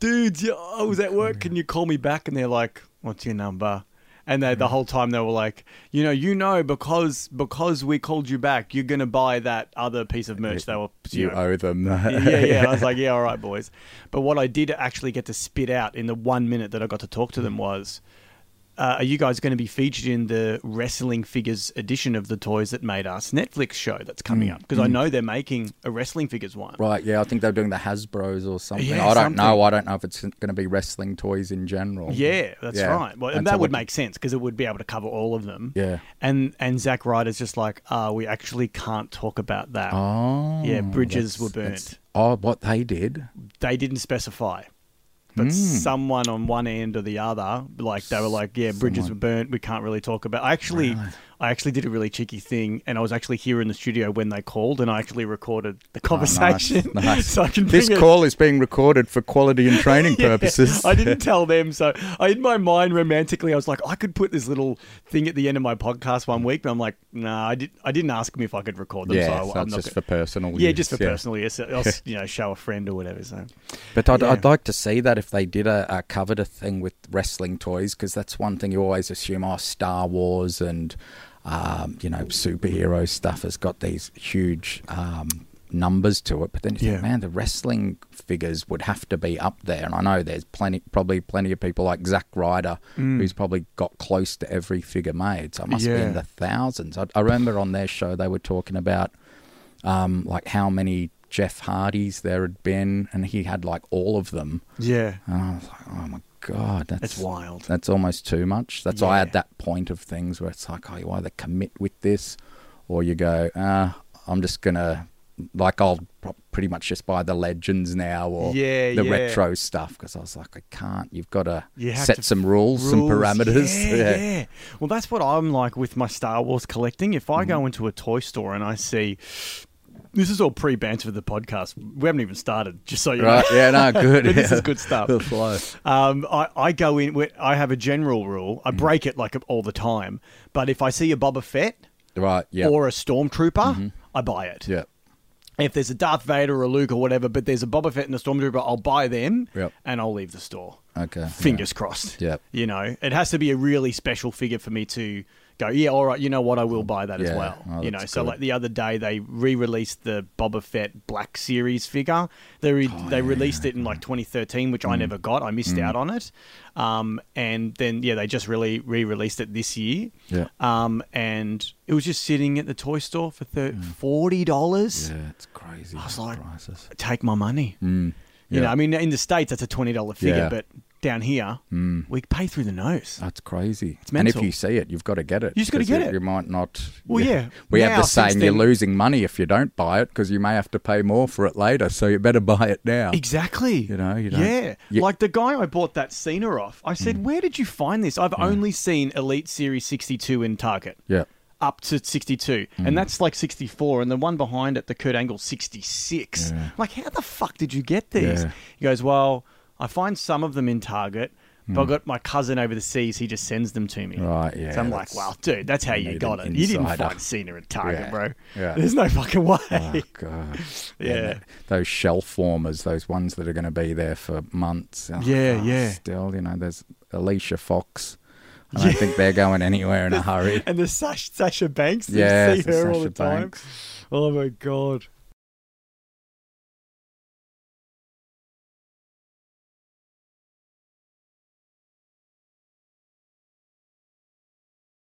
dudes, I was at work. Can you call me back? And they're like, what's your number? And they, the mm. whole time they were like, you know, you know, because because we called you back, you're gonna buy that other piece of uh, merch. They were, you know, owe them. yeah, yeah, (laughs) yeah. I was like, yeah, all right, boys. But what I did actually get to spit out in the one minute that I got to talk to them mm. was, uh, are you guys going to be featured in the wrestling figures edition of the Toys That Made Us Netflix show that's coming up? Because I know they're making a wrestling figures one. Right, yeah, I think they're doing the Hasbro's or something. Yeah, I don't something. know. I don't know if it's going to be wrestling toys in general. Yeah, that's Yeah. right. Well, and And that so would make sense because it would be able to cover all of them. Yeah. And and Zack Ryder's just like, uh, we actually can't talk about that. Oh. Yeah, bridges were burnt. Oh, what they did? they didn't specify. But Hmm. someone on one end or the other, like they were like, "Yeah, bridges were burnt. We can't really talk about." I actually, I actually did a really cheeky thing, and I was actually here in the studio when they called, and I actually recorded the oh, conversation, Oh, (laughs) nice. so I can. This it- call is being recorded for quality and (laughs) training Yeah, purposes. I didn't (laughs) tell them, so I in my mind romantically, I was like, I could put this little thing at the end of my podcast one week, but I'm like, nah, I did. I didn't ask them if I could record them, yeah, so so I, I'm not. just gonna- for personal yeah, use, just for personal use. I'll you know show a friend or whatever. So, But I'd, Yeah. I'd like to see that if they did a, a covered a thing with wrestling toys, because that's one thing you always assume. Oh, Star Wars and um, you know superhero stuff has got these huge um, numbers to it. But then you Yeah. think, man, the wrestling figures would have to be up there. And I know there's plenty, probably plenty of people like Zack Ryder, who's probably got close to every figure made. So it must be Mm. In the thousands. I, I remember on their show they were talking about um, like how many Jeff Hardys there had been, and he had like all of them. yeah, And I was like, oh my god, that's it's wild. That's almost too much. That's why I Yeah. had that point of things where it's like, oh, you either commit with this, or you go, uh, I'm just gonna. Like I'll pretty much just buy the legends now or Yeah, the yeah. retro stuff because I was like I can't. You've got to You set to- some rules, some Rules. parameters. (laughs) Yeah, yeah. Well, that's what I'm like with my Star Wars collecting. If I Mm-hmm. go into a toy store and I see. This is all pre banter for the podcast. We haven't even started, just so you Right? know. Yeah, no, (laughs) good. But this yeah. is good stuff. The flow. Um, I, I go in. I have a general rule. Mm. I break it like all the time. But if I see a Boba Fett Right. Yeah. or a Stormtrooper, I buy it. yeah. If there's a Darth Vader or a Luke or whatever, but there's a Boba Fett and a Stormtrooper, I'll buy them Yep. and I'll leave the store. Okay. Fingers crossed. Yep. You know, it has to be a really special figure for me to go, yeah, all right, you know what, I will buy that as well. Oh, you know, so good. like the other day they re-released the Boba Fett Black Series figure. They re- Oh, they released it in like 2013, which Mm. I never got. I missed out on it. Um, and then yeah, they just really re-released it this year. Yeah. Um, and it was just sitting at the toy store for thir- forty dollars. Yeah, it's crazy. I was like, prices. Take my money. Mm. You Yeah. know, I mean, in the states that's a twenty dollar figure, Yeah. but down here mm. we pay through the nose. That's crazy. It's mental. and if you see it, you've got to get it. You just got to get you- it. You might not. Well, yeah. We have the saying you're losing money if you don't buy it because you may have to pay more for it later. So you better (laughs) buy it now. Exactly. You know, you don't- yeah. you- like the guy I bought that Cena off. I said, mm. "Where did you find this? I've mm. only seen Elite Series 62 in Target." Yeah. Up to 62, Mm. and that's like 64, and the one behind it, the Kurt Angle 66. Like, how the fuck did you get these? Yeah. He goes, Well, I find some of them in Target, but. I hmm. got my cousin over the seas, he just sends them to me. Right, yeah, So I'm like, that's- Well, dude, that's how you you need got an it. You didn't insider. find Cena in Target, Yeah. bro. Yeah. (laughs) There's no fucking way. Oh god. (laughs) Yeah. that- those shelf formers, those ones that are going to be there for months. Oh, Yeah, God, yeah. Still, you know, there's Alicia Fox I don't think they're going anywhere in a (laughs) hurry. And the Sash, Sasha Banks, Yeah, you see the her all Sasha the time. Banks. Oh my god!